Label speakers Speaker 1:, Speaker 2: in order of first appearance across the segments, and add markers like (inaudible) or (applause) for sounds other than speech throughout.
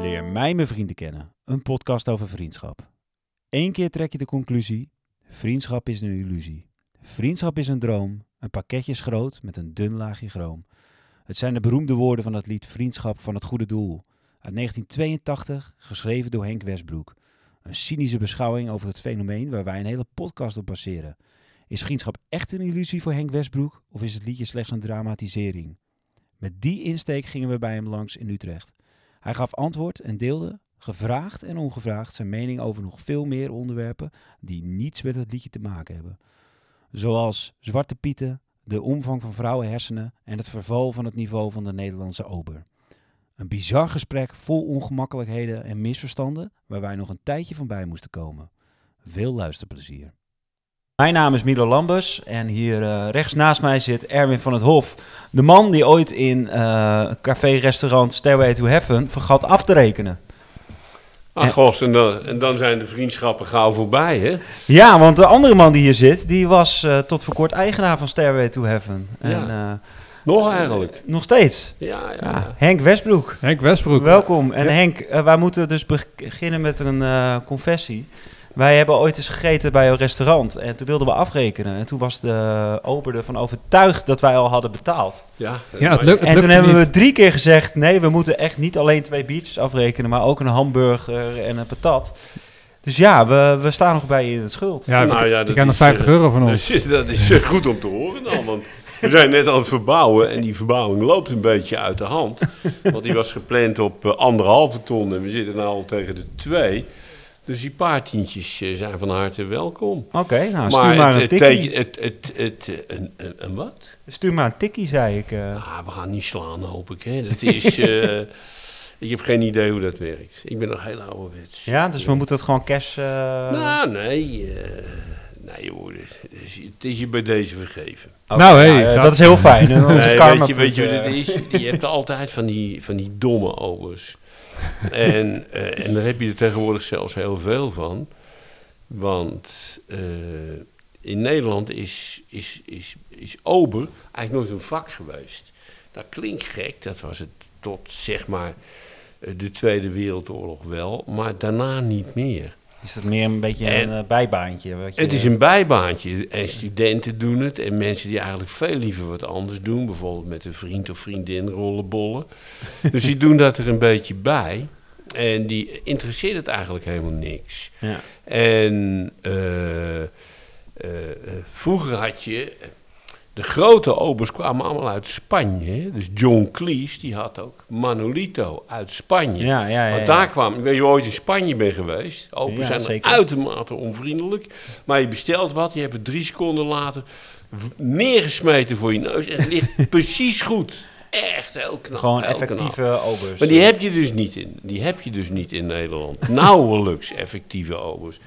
Speaker 1: Leer mij mijn vrienden kennen. Een podcast over vriendschap. Eén keer trek je de conclusie: vriendschap is een illusie. Vriendschap is een droom, een pakketje is groot met een dun laagje chroom. Het zijn de beroemde woorden van het lied Vriendschap van het Goede Doel. Uit 1982, geschreven door Henk Westbroek. Een cynische beschouwing over het fenomeen waar wij een hele podcast op baseren. Is vriendschap echt een illusie voor Henk Westbroek of is het liedje slechts een dramatisering? Met die insteek gingen we bij hem langs in Utrecht. Hij gaf antwoord en deelde, gevraagd en ongevraagd, zijn mening over nog veel meer onderwerpen die niets met het liedje te maken hebben. Zoals zwarte pieten, de omvang van vrouwenhersenen en het verval van het niveau van de Nederlandse ober. Een bizar gesprek vol ongemakkelijkheden en misverstanden waar wij nog een tijdje van bij moesten komen. Veel luisterplezier. Mijn naam is Milo Lambus en hier uh, rechts naast mij zit Erwin van het Hof. De man die ooit in uh, café-restaurant Stairway to Heaven vergat af te rekenen.
Speaker 2: Ach gos, en dan, en dan zijn de vriendschappen gauw voorbij, hè?
Speaker 1: Ja, want de andere man die hier zit, die was uh, tot voor kort eigenaar van Stairway to Heaven. En,
Speaker 2: ja. Nog eigenlijk?
Speaker 1: Nog steeds?
Speaker 2: Ja, ja, ja.
Speaker 1: Henk Westbroek.
Speaker 3: Henk Westbroek.
Speaker 1: Welkom. En Henk, wij moeten dus beginnen met een confessie. Wij hebben ooit eens gegeten bij een restaurant en toen wilden we afrekenen. En toen was de ober ervan overtuigd dat wij al hadden betaald.
Speaker 2: Ja,
Speaker 3: ja het lukt, het
Speaker 1: En toen hebben we drie keer gezegd, nee, we moeten echt niet alleen twee biertjes afrekenen, maar ook een hamburger en een patat. Dus ja, we, we staan nog bij je in het schuld.
Speaker 3: Ja, nou, ja, dat nog 50 euro van ons.
Speaker 2: Dus, (laughs) dat is uh, goed om te horen dan, want we zijn net aan het verbouwen en die verbouwing loopt een beetje uit de hand. (laughs) Want die was gepland op uh, anderhalve ton en we zitten nu al tegen de twee. Dus die paar tientjes zijn van harte welkom.
Speaker 1: Oké, okay, nou stuur maar, een tikkie.
Speaker 2: Het, het, het, het, een, een, een, wat?
Speaker 1: Stuur maar een tikkie, zei ik. Uh.
Speaker 2: Ah, we gaan niet slaan, hoop ik. Hè. Dat is, uh, (laughs) ik heb geen idee hoe dat werkt. Ik ben nog heel ouderwets.
Speaker 1: Ja, dus we moeten het gewoon cash... Uh...
Speaker 2: Nou, nee. nee, joh, het is je bij deze vergeven.
Speaker 1: Okay, nou, hé, hey, dat, dat is heel fijn. (laughs)
Speaker 2: nee, weet je, weet je wat het is? Je hebt altijd van die, van die domme overs en, uh, en daar heb je er tegenwoordig zelfs heel veel van. Want uh, in Nederland is, is, is, is ober eigenlijk nooit een vak geweest. Dat klinkt gek, dat was het tot zeg maar de Tweede Wereldoorlog wel, maar daarna niet meer.
Speaker 1: Is dat meer een beetje en, een uh, bijbaantje? Wat
Speaker 2: je het is een bijbaantje. En studenten doen het. En mensen die eigenlijk veel liever wat anders doen. Bijvoorbeeld met een vriend of vriendin rollenbollen. (laughs) dus die doen dat er een beetje bij. En die interesseert het eigenlijk helemaal niks.
Speaker 1: Ja.
Speaker 2: En uh, uh, vroeger had je de grote obers kwamen allemaal uit Spanje. Dus John Cleese, die had ook Manolito uit Spanje.
Speaker 1: Ja, ja, ja,
Speaker 2: Want daar kwam, ik weet je ooit in Spanje bent geweest. Obers zijn zeker. uitermate onvriendelijk. Maar je bestelt wat, je hebt het drie seconden later neergesmeten voor je neus. En het ligt (laughs) precies goed. Echt heel knap.
Speaker 1: Gewoon
Speaker 2: heel
Speaker 1: effectieve
Speaker 2: knap.
Speaker 1: obers.
Speaker 2: Maar die heb je dus niet in. Die heb je dus niet in Nederland. (laughs) Nauwelijks effectieve obers.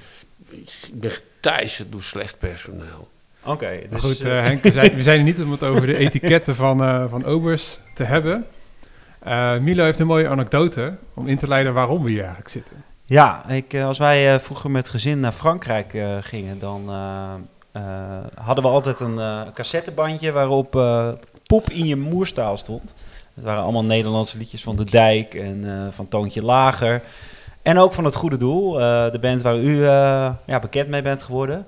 Speaker 2: Ik ben geteisterd door slecht personeel.
Speaker 1: Oké. Okay,
Speaker 3: dus goed, uh, Henk, we zijn, we zijn er niet om het over de etiketten van, uh, van obers te hebben. Uh, Milo heeft een mooie anekdote om in te leiden waarom we hier eigenlijk zitten.
Speaker 1: Ja, ik, als wij vroeger met gezin naar Frankrijk gingen, dan hadden we altijd een cassettebandje waarop Pop in je moerstaal stond. Het waren allemaal Nederlandse liedjes van De Dijk en van Toontje Lager. En ook van Het Goede Doel, de band waar u ja, bekend mee bent geworden.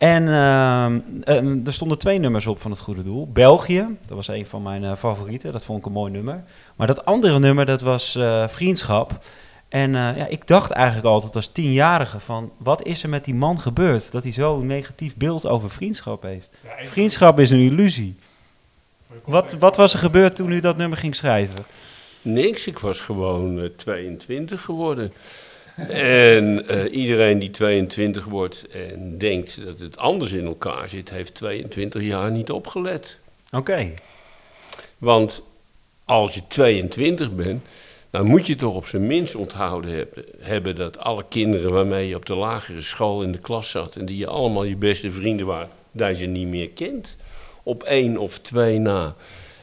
Speaker 1: En uh, er stonden twee nummers op van het goede doel. België, dat was een van mijn uh, favorieten, dat vond ik een mooi nummer. Maar dat andere nummer, dat was uh, Vriendschap. En ja, ik dacht eigenlijk altijd als tienjarige van, wat is er met die man gebeurd? Dat hij zo'n negatief beeld over vriendschap heeft. Ja, vriendschap is een illusie. Wat, wat was er gebeurd toen u dat nummer ging schrijven?
Speaker 2: Niks, ik was gewoon 22 geworden. En uh, iedereen die 22 wordt en denkt dat het anders in elkaar zit, heeft 22 jaar niet opgelet.
Speaker 1: Oké. Okay.
Speaker 2: Want als je 22 bent, dan moet je toch op zijn minst onthouden hebben, hebben dat alle kinderen waarmee je op de lagere school in de klas zat en die je allemaal je beste vrienden waren, dat je niet meer kent. Op één of twee na.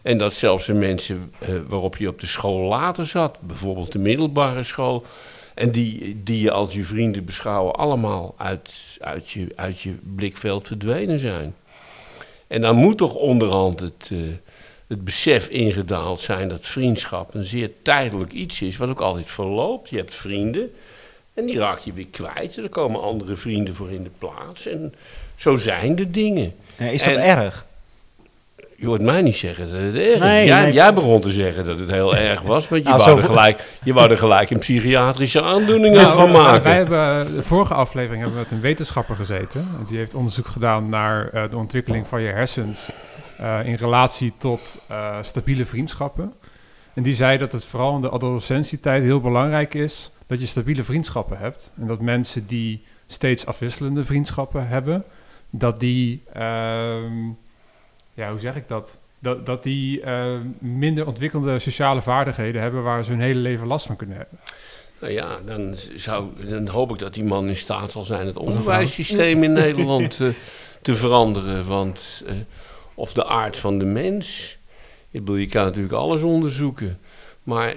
Speaker 2: En dat zelfs de mensen uh, waarop je op de school later zat, bijvoorbeeld de middelbare school, en die, die je als je vrienden beschouwen allemaal uit, uit, je, uit je blikveld verdwenen zijn. En dan moet toch onderhand het, uh, het besef ingedaald zijn dat vriendschap een zeer tijdelijk iets is, wat ook altijd verloopt. Je hebt vrienden en die raak je weer kwijt. Er komen andere vrienden voor in de plaats. En zo zijn de dingen.
Speaker 1: Ja, is dat
Speaker 2: En-
Speaker 1: erg?
Speaker 2: Je hoort mij niet zeggen dat het erg is.
Speaker 1: Nee,
Speaker 2: jij,
Speaker 1: nee.
Speaker 2: jij begon te zeggen dat het heel erg was, want je,
Speaker 1: Nou,
Speaker 2: wou, er gelijk, je wou er gelijk een psychiatrische aandoeningen
Speaker 3: Nou,
Speaker 2: van
Speaker 3: wij-
Speaker 2: maken.
Speaker 3: Wij hebben, eh, de vorige aflevering hebben we met een wetenschapper gezeten. Die heeft onderzoek gedaan naar eh, de ontwikkeling van je hersens eh, in relatie tot stabiele vriendschappen. En die zei dat het vooral in de adolescentietijd heel belangrijk is dat je stabiele vriendschappen hebt. En dat mensen die steeds afwisselende vriendschappen hebben, dat die, ehm, ja hoe zeg ik dat? Dat, dat die eh, minder ontwikkelde sociale vaardigheden hebben waar ze hun hele leven last van kunnen hebben.
Speaker 2: Nou ja, dan, zou, dan hoop ik dat die man in staat zal zijn het onderwijssysteem in (laughs) Nederland eh, te veranderen. Want, eh, of de aard van de mens. Ik bedoel, je kan natuurlijk alles onderzoeken. Maar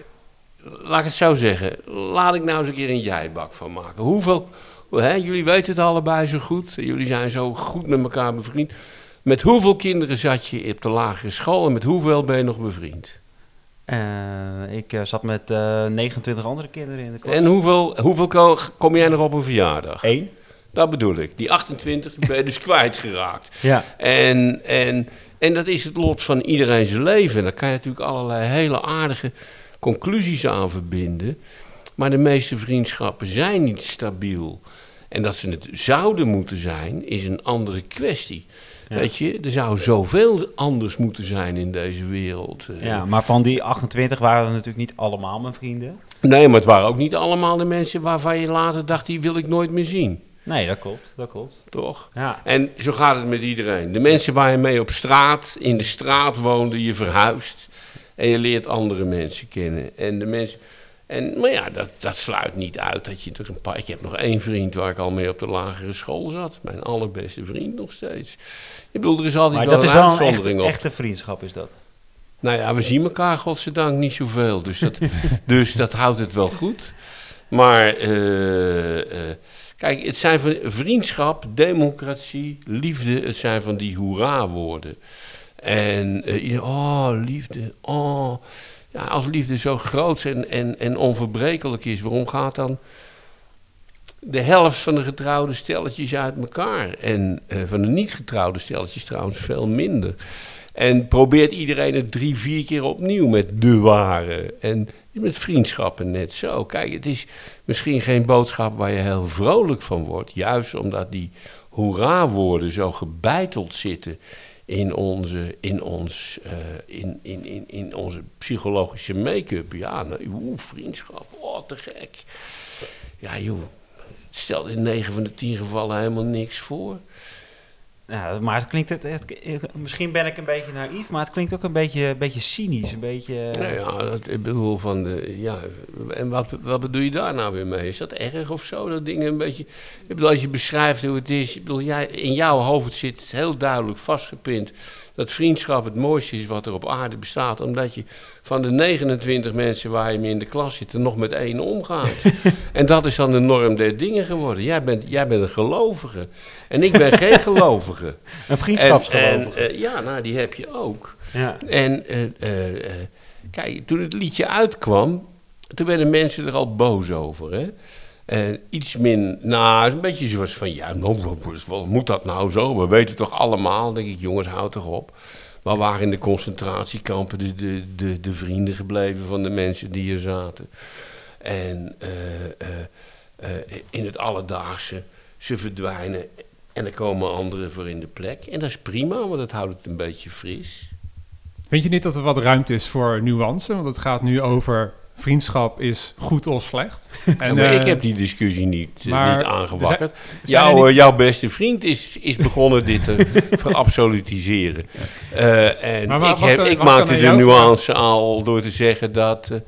Speaker 2: laat ik het zo zeggen. Laat ik nou eens een keer een jijbak van maken. Hoeveel, hè, jullie weten het allebei zo goed. Jullie zijn zo goed met elkaar bevriend. Met hoeveel kinderen zat je op de lagere school en met hoeveel ben je nog bevriend?
Speaker 1: Eh, ik eh, zat met eh 29 andere kinderen in de klas.
Speaker 2: En hoeveel, hoeveel ko- kom jij nog op een verjaardag?
Speaker 1: Eén?
Speaker 2: Dat bedoel ik. Die 28 ben je dus (laughs) kwijtgeraakt.
Speaker 1: Ja.
Speaker 2: En, en, en dat is het lot van iedereen zijn leven. En daar kan je natuurlijk allerlei hele aardige conclusies aan verbinden. Maar de meeste vriendschappen zijn niet stabiel. En dat ze het zouden moeten zijn, is een andere kwestie.
Speaker 1: Ja.
Speaker 2: Weet je, er zou zoveel anders moeten zijn in deze wereld. eh.
Speaker 1: ja, maar van die 28 waren er natuurlijk niet allemaal mijn vrienden.
Speaker 2: Nee, maar het waren ook niet allemaal de mensen waarvan je later dacht, die wil ik nooit meer zien.
Speaker 1: Nee, dat klopt, dat klopt.
Speaker 2: Toch?
Speaker 1: Ja.
Speaker 2: En zo gaat het met iedereen. De mensen waar je mee op straat, in de straat woonde, je verhuist. En je leert andere mensen kennen. En de mensen. En, maar ja, dat, dat sluit niet uit dat je toch een paar. Ik heb nog één vriend waar ik al mee op de lagere school zat. Mijn allerbeste vriend nog steeds. Ik bedoel, er is altijd
Speaker 1: Maar
Speaker 2: wel
Speaker 1: dat
Speaker 2: een
Speaker 1: is wel een echte,
Speaker 2: op.
Speaker 1: echte vriendschap, is dat.
Speaker 2: Nou ja, we zien elkaar godzijdank niet zoveel. Dus dat, (laughs) dus dat houdt het wel goed. Maar, eh, eh, kijk, het zijn van vriendschap, democratie, liefde, het zijn van die hoera-woorden. En, eh, oh, liefde, oh. Ja, als liefde zo groot en, en, en onverbrekelijk is, waarom gaat dan de helft van de getrouwde stelletjes uit elkaar? En eh, van de niet getrouwde stelletjes trouwens veel minder. En probeert iedereen het drie, vier keer opnieuw met de ware. En met vriendschappen net zo. Kijk, het is misschien geen boodschap waar je heel vrolijk van wordt. Juist omdat die hoera-woorden zo gebeiteld zitten in onze, in ons, eh, in, in, in, in onze psychologische make-up. Ja, nou, oeh, vriendschap, oh, te gek. Ja, joh, het stelt in 9 van de 10 gevallen helemaal niks voor.
Speaker 1: Ja, maar het klinkt, het, misschien ben ik een beetje naïef, maar het klinkt ook een beetje, een beetje cynisch, een beetje...
Speaker 2: Nou ja, dat, ik bedoel van de, ja, en wat, wat bedoel je daar nou weer mee? Is dat erg of zo, dat dingen een beetje, ik bedoel, als je beschrijft hoe het is, ik bedoel, jij, in jouw hoofd zit heel duidelijk vastgepind dat vriendschap het mooiste is wat er op aarde bestaat, omdat je van de 29 mensen waar je mee in de klas zit, er nog met één omgaat. (laughs) en dat is dan de norm der dingen geworden. Jij bent, jij bent een gelovige en ik ben geen (laughs) gelovige.
Speaker 1: Een
Speaker 2: En,
Speaker 1: vriendschapsgeloof.
Speaker 2: en, eh, ja, nou, die heb je ook.
Speaker 1: ja.
Speaker 2: En eh, eh, kijk, toen het liedje uitkwam, toen werden mensen er al boos over. Hè? En iets min, nou, een beetje zoals van, ja, nou, wat, moet dat nou zo? We weten toch allemaal, denk ik, jongens, houd toch op. Maar waar in de concentratiekampen de, de, de, de vrienden gebleven van de mensen die er zaten? En eh, eh, eh, in het alledaagse, ze verdwijnen en er komen anderen voor in de plek. En dat is prima, want dat houdt het een beetje fris.
Speaker 3: Vind je niet dat er wat ruimte is voor nuance? Want het gaat nu over vriendschap is goed of slecht. (laughs)
Speaker 2: Ja, maar ik
Speaker 3: eh,
Speaker 2: heb die discussie niet, eh,
Speaker 3: maar
Speaker 2: niet
Speaker 3: er
Speaker 2: aangewakkerd.
Speaker 3: er
Speaker 2: Jouw,
Speaker 3: niet-
Speaker 2: jouw beste vriend is, is begonnen dit te (laughs) verabsolutiseren. Eh, en
Speaker 3: Maar
Speaker 2: ik, heb, ik maakte de nuance al door te zeggen dat,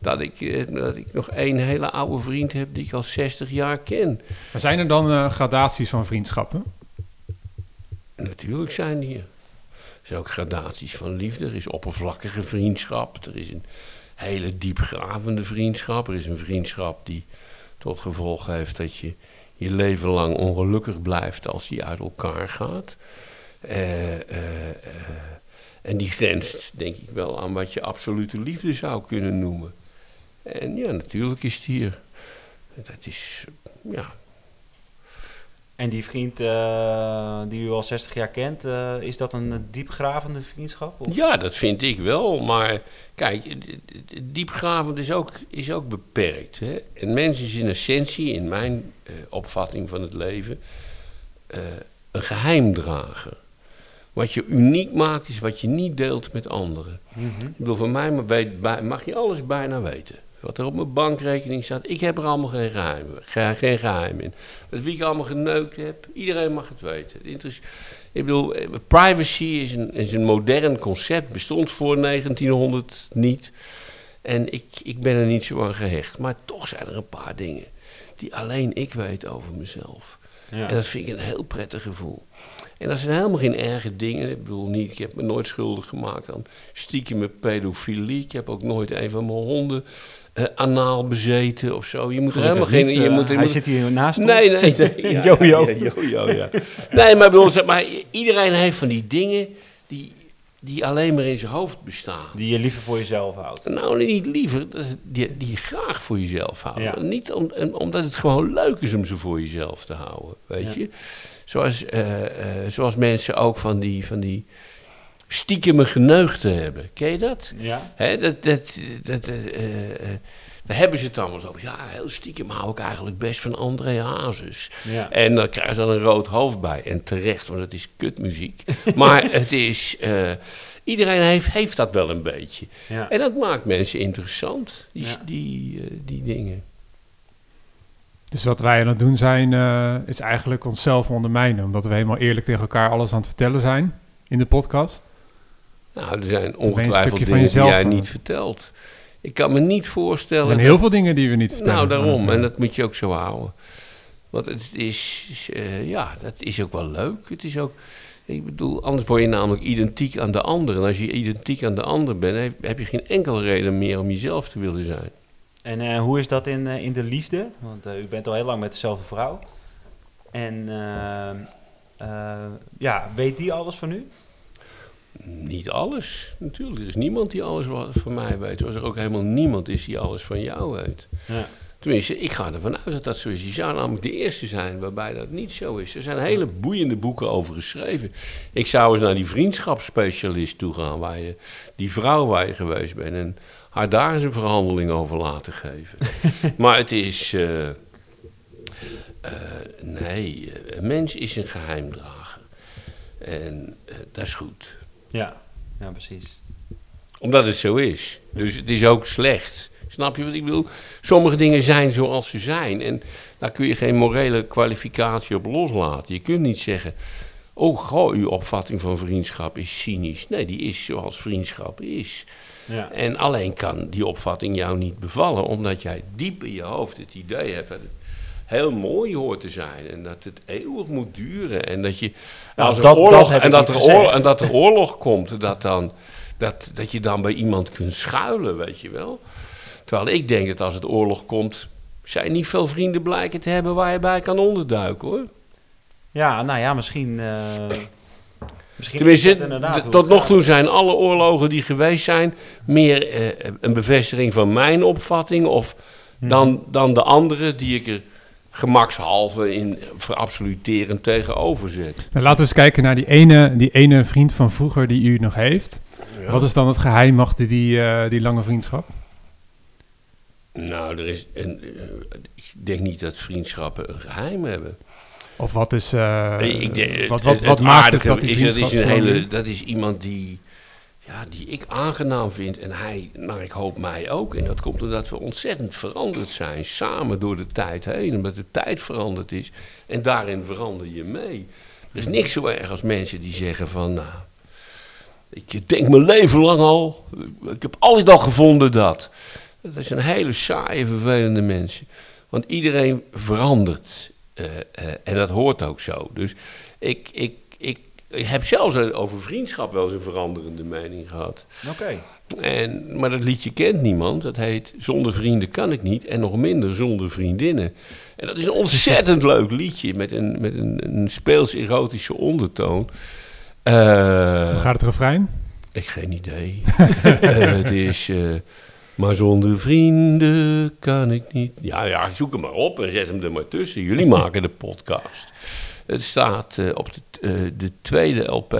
Speaker 2: dat, ik, dat ik nog één hele oude vriend heb die ik al 60 jaar ken.
Speaker 3: Maar zijn er dan gradaties van vriendschappen?
Speaker 2: Natuurlijk zijn die. Er zijn ook gradaties van liefde. Er is oppervlakkige vriendschap. Er is een hele diepgravende vriendschap. Er is een vriendschap die tot gevolg heeft dat je je leven lang ongelukkig blijft als die uit elkaar gaat. Eh, eh, eh, En die grenst, denk ik wel, aan wat je absolute liefde zou kunnen noemen. En ja, natuurlijk is die er. Dat is, ja,
Speaker 1: En die vriend eh, die u al 60 jaar kent, eh, is dat een eh, diepgravende vriendschap? Of?
Speaker 2: Ja, dat vind ik wel. Maar kijk, diepgravend is ook, is ook beperkt. Hè? Een mens is in essentie, in mijn opvatting van het leven, een geheimdrager. Wat je uniek maakt, is wat je niet deelt met anderen.
Speaker 1: Mhm.
Speaker 2: Ik bedoel, van mij maar bij- mag je alles bijna weten. Wat er op mijn bankrekening staat, ik heb er allemaal geen geheim, ge- geen geheim in. Dat wie ik allemaal geneukt heb, iedereen mag het weten. Het ik bedoel, privacy is een, is een modern concept, bestond voor 1900 niet. En ik, ik ben er niet zo aan gehecht. Maar toch zijn er een paar dingen die alleen ik weet over mezelf.
Speaker 1: Ja.
Speaker 2: En dat vind ik een heel prettig gevoel. En dat zijn helemaal geen erge dingen. Ik bedoel niet, ik heb me nooit schuldig gemaakt aan stiekem pedofilie. Ik heb ook nooit een van mijn honden eh, anaal bezeten of zo. Je moet er helemaal geen...
Speaker 1: niet,
Speaker 2: je
Speaker 1: eh,
Speaker 2: moet, je
Speaker 1: hij
Speaker 2: moet-
Speaker 1: zit hier naast ons.
Speaker 2: Nee, nee, nee. (laughs) Ja,
Speaker 1: Jojo.
Speaker 2: Ja, jojo, ja. Nee, maar, bedoel, zeg maar iedereen heeft van die dingen die, die alleen maar in zijn hoofd bestaan.
Speaker 1: Die je liever voor jezelf houdt.
Speaker 2: Nou, niet liever, die, die je graag voor jezelf houden.
Speaker 1: Ja.
Speaker 2: Niet om, omdat het gewoon leuk is om ze voor jezelf te houden, weet
Speaker 1: Ja.
Speaker 2: je. Zoals, eh, zoals mensen ook van die, van die stiekeme geneugten hebben. Ken je dat?
Speaker 1: Ja.
Speaker 2: Hè, dat, dat, dat, eh, eh, eh, daar hebben ze het allemaal zo over. Ja, heel stiekem hou ik eigenlijk best van André Hazes.
Speaker 1: Ja.
Speaker 2: En dan krijgen ze dan een rood hoofd bij. En terecht, want het is kutmuziek. (laughs) maar het is... eh, iedereen heeft, heeft dat wel een beetje.
Speaker 1: ja.
Speaker 2: En dat maakt mensen interessant, die,
Speaker 1: Ja.
Speaker 2: die, die dingen.
Speaker 3: Dus wat wij aan het doen zijn, eh, is eigenlijk onszelf ondermijnen. Omdat we helemaal eerlijk tegen elkaar alles aan het vertellen zijn in de podcast.
Speaker 2: Nou, er zijn
Speaker 3: een
Speaker 2: ongetwijfeld dingen die jij niet vertelt. Ik kan me niet
Speaker 3: Er
Speaker 2: voorstellen...
Speaker 3: zijn
Speaker 2: dat-
Speaker 3: heel veel dingen die we niet vertellen.
Speaker 2: Nou, daarom. En dat moet je ook zo houden. Want het is, eh, ja, dat is ook wel leuk. Het is ook, ik bedoel, anders word je namelijk identiek aan de ander. En als je identiek aan de ander bent, heb, heb je geen enkele reden meer om jezelf te willen zijn.
Speaker 1: En eh, hoe is dat in, eh, in de liefde? Want u bent al heel lang met dezelfde vrouw. En ja, weet die alles van u?
Speaker 2: Niet alles, natuurlijk. Er is niemand die alles van mij weet. Zoals er ook helemaal niemand is die alles van jou weet.
Speaker 1: Ja.
Speaker 2: Tenminste, ik ga ervan uit dat dat zo is. Je zou namelijk de eerste zijn waarbij dat niet zo is. Er zijn hele boeiende boeken over geschreven. Ik zou eens naar die vriendschapsspecialist toe gaan, waar je, die vrouw waar je geweest bent, en haar daar eens een verhandeling over laten geven. (laughs) maar het is. eh, eh, nee, eh, een mens is een geheimdrager. En dat is goed
Speaker 1: Ja, ja precies.
Speaker 2: omdat het zo is. Dus het is ook slecht. Snap je wat ik bedoel? Sommige dingen zijn zoals ze zijn. En daar kun je geen morele kwalificatie op loslaten. Je kunt niet zeggen. Oh, goh, uw opvatting van vriendschap is cynisch. Nee, die is zoals vriendschap is.
Speaker 1: Ja.
Speaker 2: En alleen kan die opvatting jou niet bevallen, omdat jij diep in je hoofd het idee hebt dat het heel mooi hoort te zijn. En dat het eeuwig moet duren. En dat je.
Speaker 1: Nou,
Speaker 2: als
Speaker 1: dat-
Speaker 2: oorlog,
Speaker 1: dat
Speaker 2: en, dat er oorlog, en dat er oorlog komt, dat, dan, dat, dat je dan bij iemand kunt schuilen, weet je wel. Terwijl ik denk dat als het oorlog komt, zij niet veel vrienden blijken te hebben waar je bij kan onderduiken hoor.
Speaker 1: ja, nou ja, misschien... eh misschien
Speaker 2: Tenminste, tot nog toe zijn alle oorlogen die geweest zijn meer eh, een bevestiging van mijn opvatting of
Speaker 1: Mhm.
Speaker 2: dan, dan de andere die ik er gemakshalve in verabsoluterend tegenover zet.
Speaker 3: nou, laten we eens kijken naar die ene, die ene vriend van vroeger die u nog heeft.
Speaker 2: Ja.
Speaker 3: Wat is dan het geheim achter die, eh, die lange vriendschap?
Speaker 2: Nou, er is een, eh, ik denk niet dat vriendschappen een geheim hebben.
Speaker 3: Of wat is... eh,
Speaker 2: ik denk,
Speaker 3: wat wat, wat maakt het dat die
Speaker 2: is, dat
Speaker 3: vriendschap
Speaker 2: is een hele, dat is iemand die, ja, die ik aangenaam vind en hij, nou ik hoop mij ook. En dat komt omdat we ontzettend veranderd zijn, samen door de tijd heen, omdat de tijd veranderd is. En daarin verander je mee. Er is niks zo erg als mensen die zeggen van, nou, ik denk mijn leven lang al, ik heb altijd al gevonden dat. Dat zijn hele saaie, vervelende mensen. Want iedereen verandert. eh, eh, en dat hoort ook zo. Dus ik, ik, ik, heb zelfs over vriendschap wel eens een veranderende mening gehad.
Speaker 1: Oké.
Speaker 2: En, maar dat liedje kent niemand. Dat heet Zonder vrienden kan ik niet. En nog minder zonder vriendinnen. En dat is een ontzettend (laughs) leuk liedje. Met een, met een, een speels erotische ondertoon. Eh,
Speaker 3: Hoe gaat het refrein?
Speaker 2: Ik geen idee. (laughs) Eh, het is... eh, maar zonder vrienden kan ik niet... Ja, ja, zoek hem maar op en zet hem er maar tussen. Jullie (laughs) maken de podcast. Het staat eh, op de, eh, de tweede LP.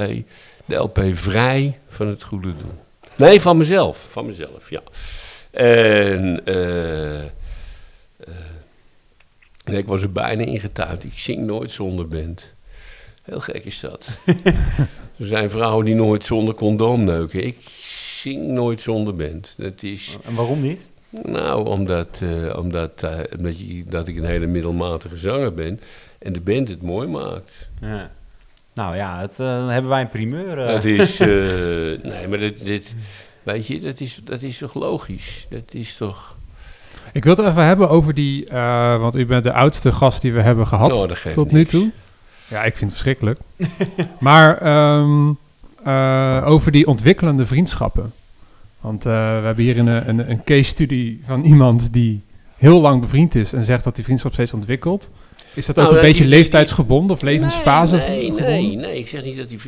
Speaker 2: De LP Vrij van het Goede Doel. Nee, van mezelf. Van mezelf, ja. En... eh, nee, ik was er bijna ingetuigd. Ik zing nooit zonder band. Heel gek is dat. (laughs) er zijn vrouwen die nooit zonder condoom neuken. Ik zing nooit zonder band. Dat is...
Speaker 1: En waarom niet?
Speaker 2: Nou, omdat, eh, omdat, eh, omdat je, dat ik een hele middelmatige zanger ben. En de band het mooi maakt.
Speaker 1: Ja. Nou ja, het, eh, dan hebben wij een primeur.
Speaker 2: Dat is... (laughs) eh, nee, maar dit, dit... Weet je, dat is, dat is toch logisch? Dat is toch...
Speaker 3: Ik wil het even hebben over die, eh, want u bent de oudste gast die we hebben gehad
Speaker 2: Nou, dat geeft
Speaker 3: tot nu toe. Ja, ik vind het verschrikkelijk. (laughs) maar ehm, eh, over die ontwikkelende vriendschappen. Want eh, we hebben hier een, een, een case study van iemand die heel lang bevriend is en zegt dat die vriendschap steeds ontwikkelt. Is dat ook
Speaker 2: Nou,
Speaker 3: een
Speaker 2: dat
Speaker 3: beetje
Speaker 2: die-
Speaker 3: leeftijdsgebonden of levensfase
Speaker 2: Nee, nee, nee, nee, ik zeg niet dat die...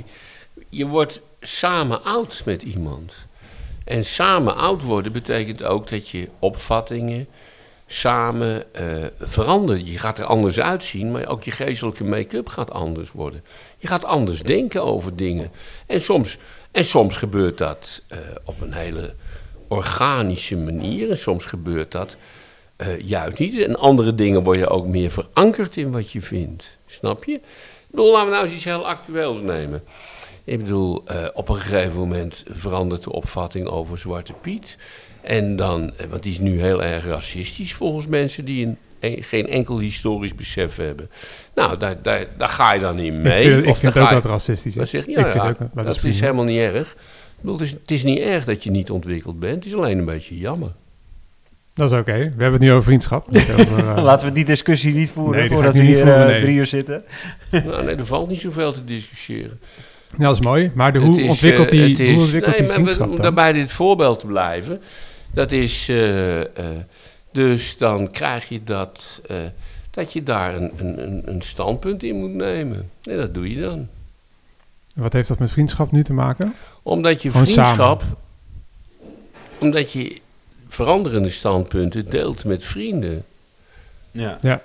Speaker 2: Je wordt samen oud met iemand. En samen oud worden betekent ook dat je opvattingen samen eh veranderen. Je gaat er anders uitzien, maar ook je geestelijke make-up gaat anders worden. Je gaat anders denken over dingen. En soms, en soms gebeurt dat eh, op een hele organische manier. En soms gebeurt dat eh, juist niet. En andere dingen word je ook meer verankerd in wat je vindt. Snap je? Ik bedoel, laten we nou eens iets heel actueels nemen. Ik bedoel, eh, op een gegeven moment verandert de opvatting over Zwarte Piet. En dan, want die is nu heel erg racistisch volgens mensen die een- geen enkel historisch besef hebben. Nou, daar, daar, daar ga je dan in mee.
Speaker 3: ik vind, ik
Speaker 2: Of
Speaker 3: vind
Speaker 2: daar
Speaker 3: ook dat racistisch
Speaker 2: dat
Speaker 3: is.
Speaker 2: zeg je,
Speaker 3: ik
Speaker 2: ja,
Speaker 3: ook,
Speaker 2: dat, is,
Speaker 3: prima.
Speaker 2: helemaal niet erg. Ik bedoel, het, is, het is niet erg dat je niet ontwikkeld bent. Het is alleen een beetje jammer.
Speaker 3: Dat is oké. We hebben het nu over vriendschap. niet over, (laughs) eh,
Speaker 1: Laten we die discussie niet voeren
Speaker 3: Nee,
Speaker 1: voordat we hier
Speaker 3: voeren,
Speaker 1: eh,
Speaker 3: nee.
Speaker 1: drie uur zitten. (laughs)
Speaker 2: nou, nee, er valt niet zoveel te discussiëren.
Speaker 3: Ja, dat is mooi. Maar de,
Speaker 2: Het
Speaker 3: hoe
Speaker 2: is,
Speaker 3: ontwikkelt
Speaker 2: eh,
Speaker 3: die,
Speaker 2: het is-
Speaker 3: hoe ontwikkelt
Speaker 2: nee,
Speaker 3: die
Speaker 2: maar we-
Speaker 3: vriendschap
Speaker 2: om
Speaker 3: dan?
Speaker 2: daarbij dit voorbeeld te blijven. Dat is, eh, eh, dus dan krijg je dat, eh, dat je daar een, een, een- een standpunt in moet nemen. En dat doe je dan.
Speaker 3: Wat heeft dat met vriendschap nu te maken?
Speaker 2: Omdat je
Speaker 3: Gewoon
Speaker 2: vriendschap, omdat je veranderende standpunten deelt met vrienden.
Speaker 1: Ja.
Speaker 3: Ja.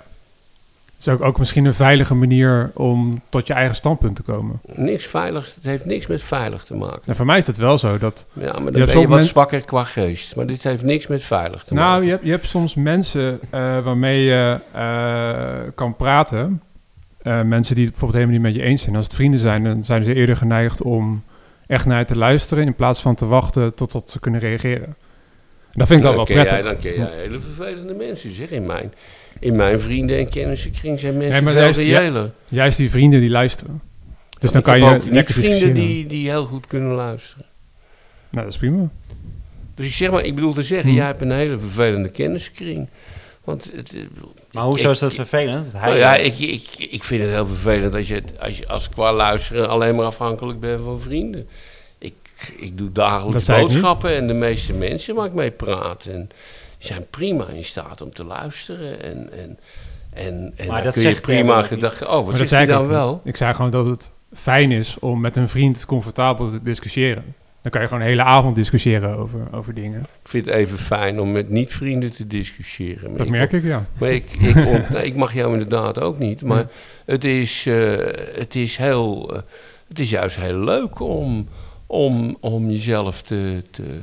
Speaker 3: Is ook, ook misschien een veilige manier om tot je eigen standpunt te komen.
Speaker 2: Niks veiligs, het heeft niks met veilig te maken.
Speaker 3: En voor mij is het wel zo dat...
Speaker 2: Ja, maar dan ben je wat zwakker qua geest. Maar dit heeft niks met veilig te
Speaker 3: Nou,
Speaker 2: maken.
Speaker 3: je hebt, je hebt soms mensen eh, waarmee je eh, kan praten. Eh, mensen die het bijvoorbeeld helemaal niet met je eens zijn. Als het vrienden zijn, dan zijn ze eerder geneigd om echt naar je te luisteren... in plaats van te wachten totdat ze kunnen reageren. En dat vind ik dan wel prettig.
Speaker 2: Jij, dan ken jij hele vervelende mensen, zeg. In mijn, in mijn vrienden- en kennissenkring zijn mensen
Speaker 3: Nee, maar juist- ja-
Speaker 2: reëler.
Speaker 3: Juist die vrienden die luisteren. Dus dan kan je lekker
Speaker 2: vrienden die, die heel goed kunnen luisteren.
Speaker 3: Nou, dat is prima.
Speaker 2: Dus ik zeg maar, ik bedoel te zeggen,
Speaker 3: Hm.
Speaker 2: jij hebt een hele vervelende kenniskring. Want het, het-
Speaker 1: Maar hoezo
Speaker 2: ik-
Speaker 1: is dat vervelend? Hij,
Speaker 2: Nou ja, ik, ik, ik vind het heel vervelend als je, als je als qua luisteren alleen maar afhankelijk bent van vrienden. Ik, ik doe dagelijks boodschappen en de meeste mensen waar ik mee praat en, zijn prima in staat om te luisteren. En, en, en, en
Speaker 1: Maar
Speaker 2: dan
Speaker 1: dat
Speaker 2: kun je prima gedachten... Oh, wat
Speaker 3: Maar dat
Speaker 2: zegt
Speaker 3: zei
Speaker 2: hij
Speaker 3: ik
Speaker 2: dan wel?
Speaker 3: Ik zei gewoon dat het fijn is om met een vriend comfortabel te discussiëren. Dan kan je gewoon de hele avond discussiëren over, over dingen.
Speaker 2: Ik vind het even fijn om met niet-vrienden te discussiëren. Maar
Speaker 3: Dat merk ik, ja.
Speaker 2: Maar ik, ik, ont- (laughs) ik mag jou inderdaad ook niet. Maar het, is, eh, het, is heel, eh, het is juist heel leuk om, om, om jezelf te, te,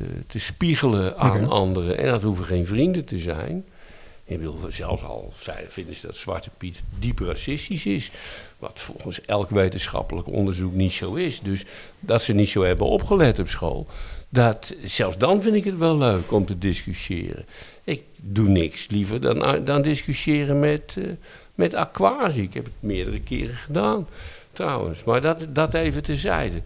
Speaker 2: te, te spiegelen aan anderen. En dat hoeven geen vrienden te zijn. Ik bedoel, zelfs al vinden ze dat Zwarte Piet diep racistisch is. Wat volgens elk wetenschappelijk onderzoek niet zo is. Dus dat ze niet zo hebben opgelet op school. Dat, zelfs dan vind ik het wel leuk om te discussiëren. Ik doe niks liever dan, dan discussiëren met, eh met Aquasi. Ik heb het meerdere keren gedaan, trouwens. Maar dat, dat even terzijde.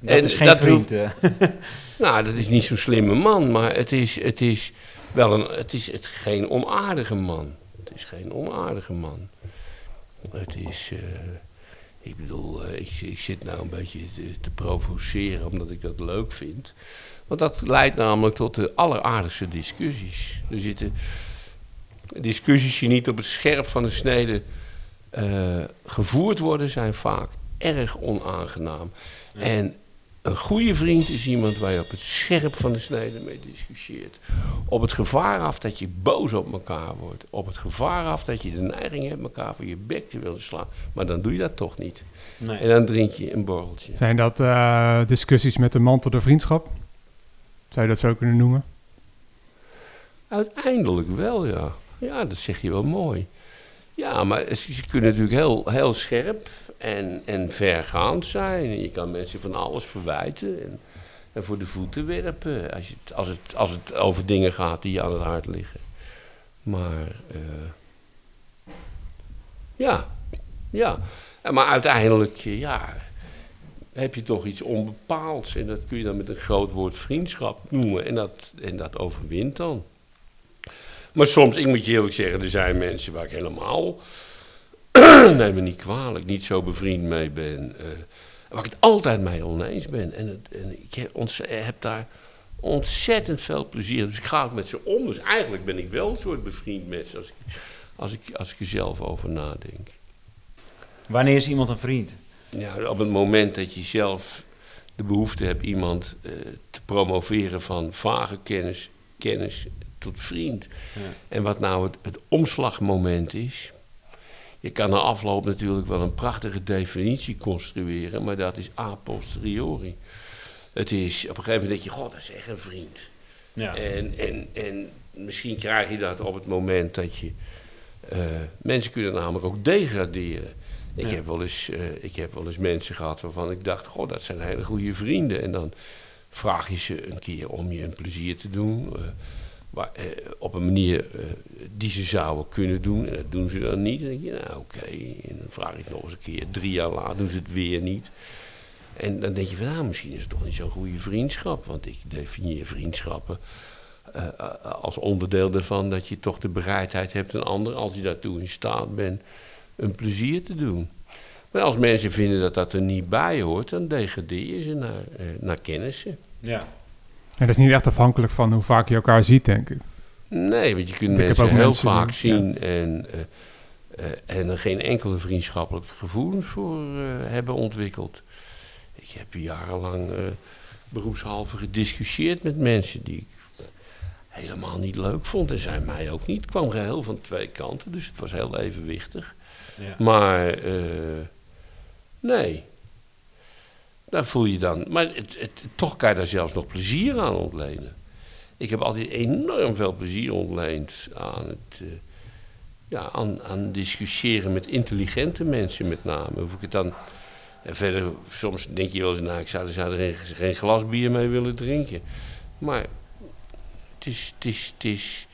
Speaker 1: Dat
Speaker 2: en
Speaker 1: is geen
Speaker 2: dat
Speaker 1: vriend. (laughs)
Speaker 2: Nou, dat is niet zo'n slimme man, maar het is, het is wel een, het is het, geen onaardige man. Het is geen onaardige man. Het is, eh, ik bedoel, eh, ik, ik zit nou een beetje te, te provoceren omdat ik dat leuk vind. Want dat leidt namelijk tot de alleraardigste discussies. Er zitten discussies die niet op het scherp van de snede eh, gevoerd worden, zijn vaak erg onaangenaam. En Een goede vriend is iemand waar je op het scherp van de snede mee discussieert. Op het gevaar af dat je boos op elkaar wordt. Op het gevaar af dat je de neiging hebt elkaar voor je bek te willen slaan. Maar dan doe je dat toch niet.
Speaker 1: Nee.
Speaker 2: En dan drink je een borreltje.
Speaker 3: Zijn dat eh, discussies met de mantel der vriendschap? Zou je dat zo kunnen noemen?
Speaker 2: Uiteindelijk wel, ja. Ja, dat zeg je wel mooi. Ja, maar ze ze kunnen natuurlijk heel, heel scherp en, en vergaand zijn. Je kan mensen van alles verwijten en, voor de voeten werpen. Als, je, als, het, als het over dingen gaat die je aan het hart liggen. Maar, eh, ja, ja. Maar uiteindelijk, ja, heb je toch iets onbepaalds. En dat kun je dan met een groot woord vriendschap noemen. En dat, en dat overwint dan. Maar soms, ik moet je eerlijk zeggen, er zijn mensen waar ik helemaal, (clears throat) neem me niet kwalijk, niet zo bevriend mee ben. eh, waar ik het altijd mee oneens ben. En, het, en ik heb, eh, heb daar ontzettend veel plezier. Dus ik ga ook met ze om. Dus eigenlijk ben ik wel een soort bevriend met ze, als ik, als ik, als ik er zelf over nadenk.
Speaker 1: Wanneer is iemand een vriend?
Speaker 2: Ja, op het moment dat je zelf de behoefte hebt iemand eh, te promoveren van vage kennis, kennis tot vriend.
Speaker 1: Ja.
Speaker 2: En wat nou het, het omslagmoment is. Je kan na afloop natuurlijk wel een prachtige definitie construeren, maar dat is a posteriori. Het is op een gegeven moment dat je, god, dat is echt een vriend.
Speaker 1: Ja.
Speaker 2: En, en, en misschien krijg je dat op het moment dat je. eh, mensen kunnen namelijk ook degraderen. Ik,
Speaker 1: Ja.
Speaker 2: heb wel eens, eh, ik heb wel eens mensen gehad waarvan ik dacht: Goh, dat zijn hele goede vrienden. En dan vraag je ze een keer om je een plezier te doen. eh, eh, op een manier eh, die ze zouden kunnen doen. En dat doen ze dan niet. Dan denk je: Nou, oké. Dan vraag ik nog eens een keer. Drie jaar later doen ze het weer niet. En dan denk je van, nou, misschien is het toch niet zo'n goede vriendschap. Want ik definieer vriendschappen eh, eh, als onderdeel daarvan dat je toch de bereidheid hebt een ander, als je daartoe in staat bent, een plezier te doen. Maar als mensen vinden dat dat er niet bij hoort, dan degradeer je ze naar, eh, naar kennissen.
Speaker 1: ja.
Speaker 3: En dat is niet echt afhankelijk van hoe vaak je elkaar ziet, denk ik.
Speaker 2: Nee, want je kunt
Speaker 3: Ik heb
Speaker 2: mensen
Speaker 3: ook
Speaker 2: heel
Speaker 3: mensen
Speaker 2: vaak zien en, eh, eh, en er geen enkele vriendschappelijke gevoelens voor eh, hebben ontwikkeld. Ik heb jarenlang eh beroepshalve gediscussieerd met mensen die ik helemaal niet leuk vond. En zij mij ook niet. Het kwam geheel van twee kanten, dus het was heel evenwichtig.
Speaker 1: ja.
Speaker 2: Maar eh, nee. Daar voel je dan. Maar het, het, toch kan je daar zelfs nog plezier aan ontlenen. Ik heb altijd enorm veel plezier ontleend aan het. eh, ja, aan, aan discussiëren met intelligente mensen met name. Hoef ik het dan. En verder, soms denk je wel eens, nou, ik zou, zou er geen, glas bier mee willen drinken. Maar het is, het is, het is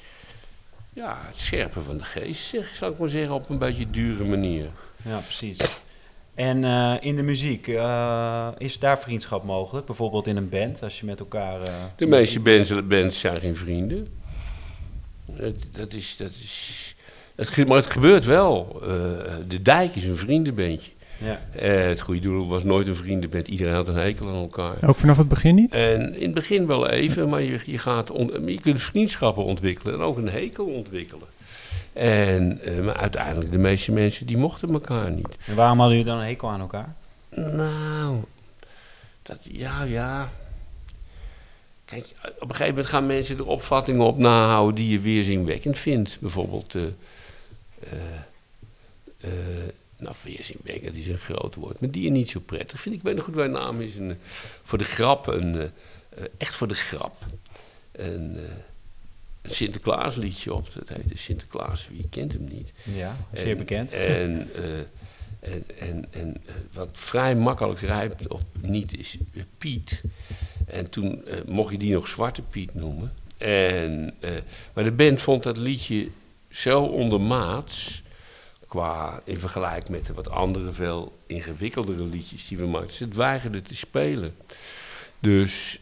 Speaker 2: ja, het scherpen van de geest, zeg, zou ik maar zeggen, op een beetje dure manier.
Speaker 1: Ja, precies. En eh, in de muziek, eh, is daar vriendschap mogelijk? Bijvoorbeeld in een band, als je met elkaar... eh,
Speaker 2: De meeste bands, bands zijn geen vrienden. Dat, dat is, dat is, het, maar het gebeurt wel. Eh, de Dijk is een vriendenbandje.
Speaker 1: Ja,
Speaker 2: Eh, het Goede Doel was nooit een vriendenband. Iedereen had een hekel aan elkaar.
Speaker 3: Ook vanaf het begin niet?
Speaker 2: En in het begin wel even, maar je, je, gaat on- je kunt vriendschappen ontwikkelen en ook een hekel ontwikkelen. En, eh, maar uiteindelijk, de meeste mensen die mochten elkaar niet.
Speaker 1: en waarom hadden jullie dan een hekel aan elkaar?
Speaker 2: Nou, dat, ja, ja. Kijk, op een gegeven moment gaan mensen er opvattingen op nahouden die je weerzinwekkend vindt. Bijvoorbeeld, eh, eh, nou, weerzinwekkend is een groot woord, maar die je niet zo prettig vindt. Ik weet nog goed, mijn naam is een, voor de grap, een, echt voor de grap, een, een Sinterklaasliedje op. Dat heette Sinterklaas, wie kent hem niet.
Speaker 1: Ja, zeer
Speaker 2: En-
Speaker 1: bekend.
Speaker 2: En, eh, en, en, en eh, wat vrij makkelijk rijpt of niet is eh, Piet. En toen mocht je die nog Zwarte Piet noemen. En, maar de band vond dat liedje zo ondermaats. Qua in vergelijking met de wat andere, veel ingewikkeldere liedjes die we maakten. Ze weigerden te spelen. Dus,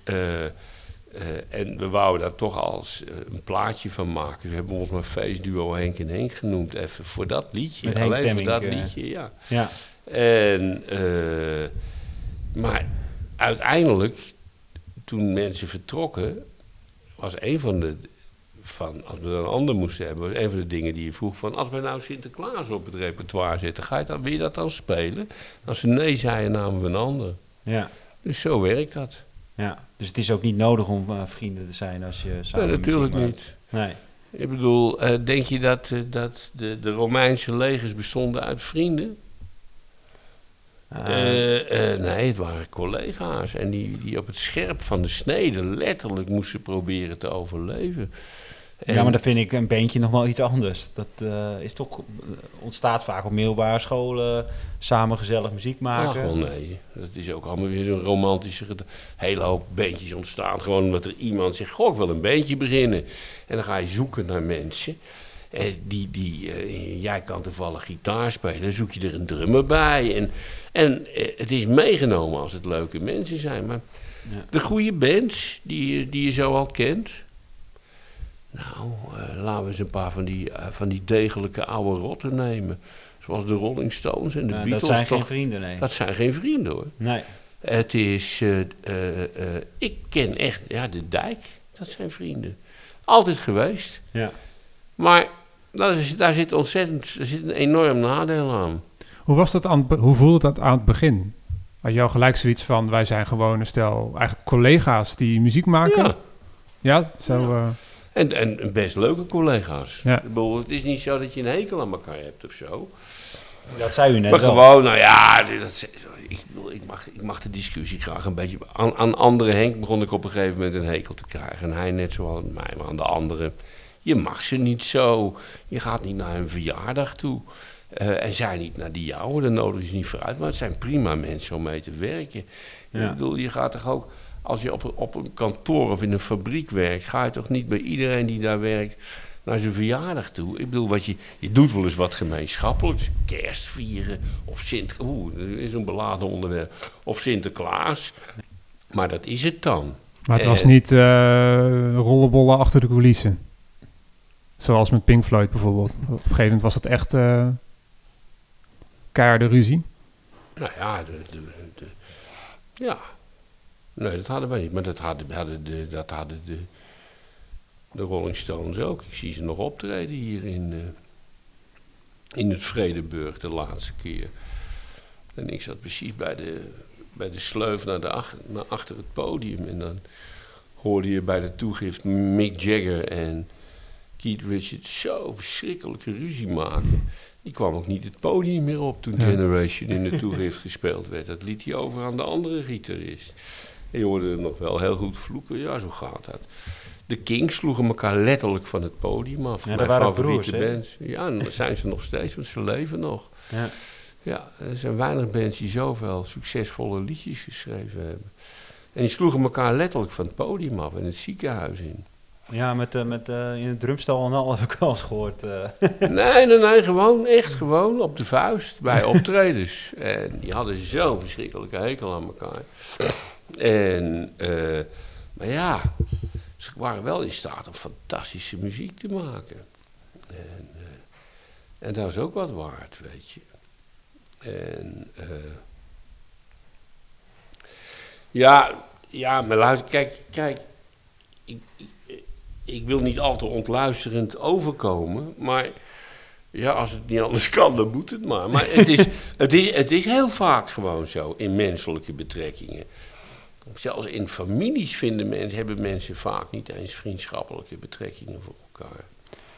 Speaker 2: eh, eh, en we wouden daar toch als eh, een plaatje van maken. We hebben ons maar feestduo Henk en Henk genoemd. Even voor dat liedje.
Speaker 1: Met
Speaker 2: Alleen voor dat
Speaker 1: eh.
Speaker 2: liedje, ja.
Speaker 1: Ja,
Speaker 2: En, eh, maar uiteindelijk, toen mensen vertrokken, was een van de, van, als we dan een ander moesten hebben, was een van de dingen die je vroeg van, als we nou Sinterklaas op het repertoire zetten, ga je dan, wil je dat dan spelen? Als ze nee zeiden, namen we een ander.
Speaker 1: ja.
Speaker 2: Dus zo werkt dat.
Speaker 1: Ja, dus het is ook niet nodig om eh, vrienden te zijn als je samen
Speaker 2: Nee, natuurlijk niet.
Speaker 1: Nee.
Speaker 2: Ik bedoel, eh, denk je dat, eh, dat de, de Romeinse legers bestonden uit vrienden? Nee, het waren collega's. En die, die op het scherp van de snede letterlijk moesten proberen te overleven. En-
Speaker 1: ja, maar dan vind ik een beentje nog wel iets anders. Dat eh, is toch, eh, ontstaat vaak op middelbare scholen, samen gezellig muziek
Speaker 2: Ach,
Speaker 1: maken.
Speaker 2: wel nee. Dat is ook allemaal weer zo'n romantische hele hoop beentjes ontstaan. Gewoon omdat er iemand zegt, goh, ik wil een beentje beginnen. En dan ga je zoeken naar mensen. En die, die, eh, jij kan toevallig gitaar spelen, dan zoek je er een drummer bij. En, en eh, het is meegenomen als het leuke mensen zijn. Maar
Speaker 1: Ja.
Speaker 2: de goede bands die, die je zo al kent. Nou, eh, laten we eens een paar van die, eh, van die degelijke oude rotten nemen. Zoals de Rolling Stones en de
Speaker 1: Ja,
Speaker 2: Beatles.
Speaker 1: dat zijn geen vrienden, nee.
Speaker 2: Dat zijn geen vrienden hoor.
Speaker 1: Nee.
Speaker 2: Het is, eh, eh, eh, ik ken echt, ja, de dijk, dat zijn vrienden. Altijd geweest.
Speaker 1: Ja.
Speaker 2: Maar daar, is, daar zit ontzettend, er zit een enorm nadeel aan.
Speaker 3: Hoe, was dat aan, hoe voelde dat aan het begin? Had je al gelijk zoiets van, wij zijn gewoon een stel eigenlijk collega's die muziek maken?
Speaker 2: Ja,
Speaker 3: Ja, zo... eh,
Speaker 2: en, en best leuke collega's.
Speaker 3: Ja.
Speaker 2: Ik bedoel, het is niet zo dat je een hekel aan elkaar hebt of zo.
Speaker 1: Dat zei u net
Speaker 2: maar
Speaker 1: wel.
Speaker 2: gewoon, nou ja, dat, ik, ik, mag, ik mag de discussie graag een beetje... Aan, aan andere Henk begon ik op een gegeven moment een hekel te krijgen. En hij net zoals mij, maar aan de anderen... Je mag ze niet zo. Je gaat niet naar hun verjaardag toe. Eh, en zij niet naar die jouwe, dan nodig ze niet vooruit. Maar het zijn prima mensen om mee te werken.
Speaker 1: Ja.
Speaker 2: Ik bedoel, je gaat toch ook... Als je op een, op een kantoor of in een fabriek werkt... ga je toch niet bij iedereen die daar werkt... naar zijn verjaardag toe. Ik bedoel, wat je, je doet wel eens wat gemeenschappelijks. Kerst vieren of Sint... Oeh, dat is een beladen onderwerp. Of Sinterklaas. Maar dat is het dan.
Speaker 3: maar het was
Speaker 2: Eh.
Speaker 3: niet eh rollenbollen achter de coulissen. Zoals met Pink Floyd bijvoorbeeld. Op een gegeven moment was dat echt eh keiharde ruzie.
Speaker 2: Nou ja, de, de, de- ja. Nee, dat hadden wij niet. Maar dat hadden, hadden, de, dat hadden de, de Rolling Stones ook. Ik zie ze nog optreden hier in, eh, in het Vredeburg de laatste keer. En ik zat precies bij de, bij de sleuf naar, de ach- naar achter het podium. En dan hoorde je bij de toegift Mick Jagger en Keith Richards zo verschrikkelijke ruzie maken. Die kwam ook niet het podium meer op toen. Generation in de toegift gespeeld werd. Dat liet hij over aan de andere gitarist. En je hoorde nog wel heel goed vloeken. Ja, zo gaat dat. De Kings sloegen elkaar letterlijk van het podium af.
Speaker 1: Ja,
Speaker 2: Mijn
Speaker 1: dat waren
Speaker 2: favoriete
Speaker 1: broers,
Speaker 2: bands. Ja, en dat zijn ze nog steeds, want ze leven nog.
Speaker 1: Ja.
Speaker 2: Ja, er zijn weinig bands die zoveel succesvolle liedjes geschreven hebben. En die sloegen elkaar letterlijk van het podium af en het ziekenhuis in.
Speaker 1: Ja, met, eh, met, eh, in het drumstal en al (laughs) heb ik wel eens gehoord. eh.
Speaker 2: Nee, nee, nee, gewoon, echt gewoon op de vuist bij (laughs) optredens. en die hadden zo'n verschrikkelijke hekel aan elkaar. En, eh, maar ja, ze waren wel in staat om fantastische muziek te maken. En, eh, en dat is ook wat waard, weet je. En, eh, ja, ja, maar luister, kijk, kijk, ik, ik, ik wil niet al te ontluisterend overkomen, maar ja, als het niet anders (laughs) kan, dan moet het maar. Maar het is, het is, het is heel vaak gewoon zo in menselijke betrekkingen. Zelfs in families vinden mensen, hebben mensen vaak niet eens vriendschappelijke betrekkingen voor elkaar.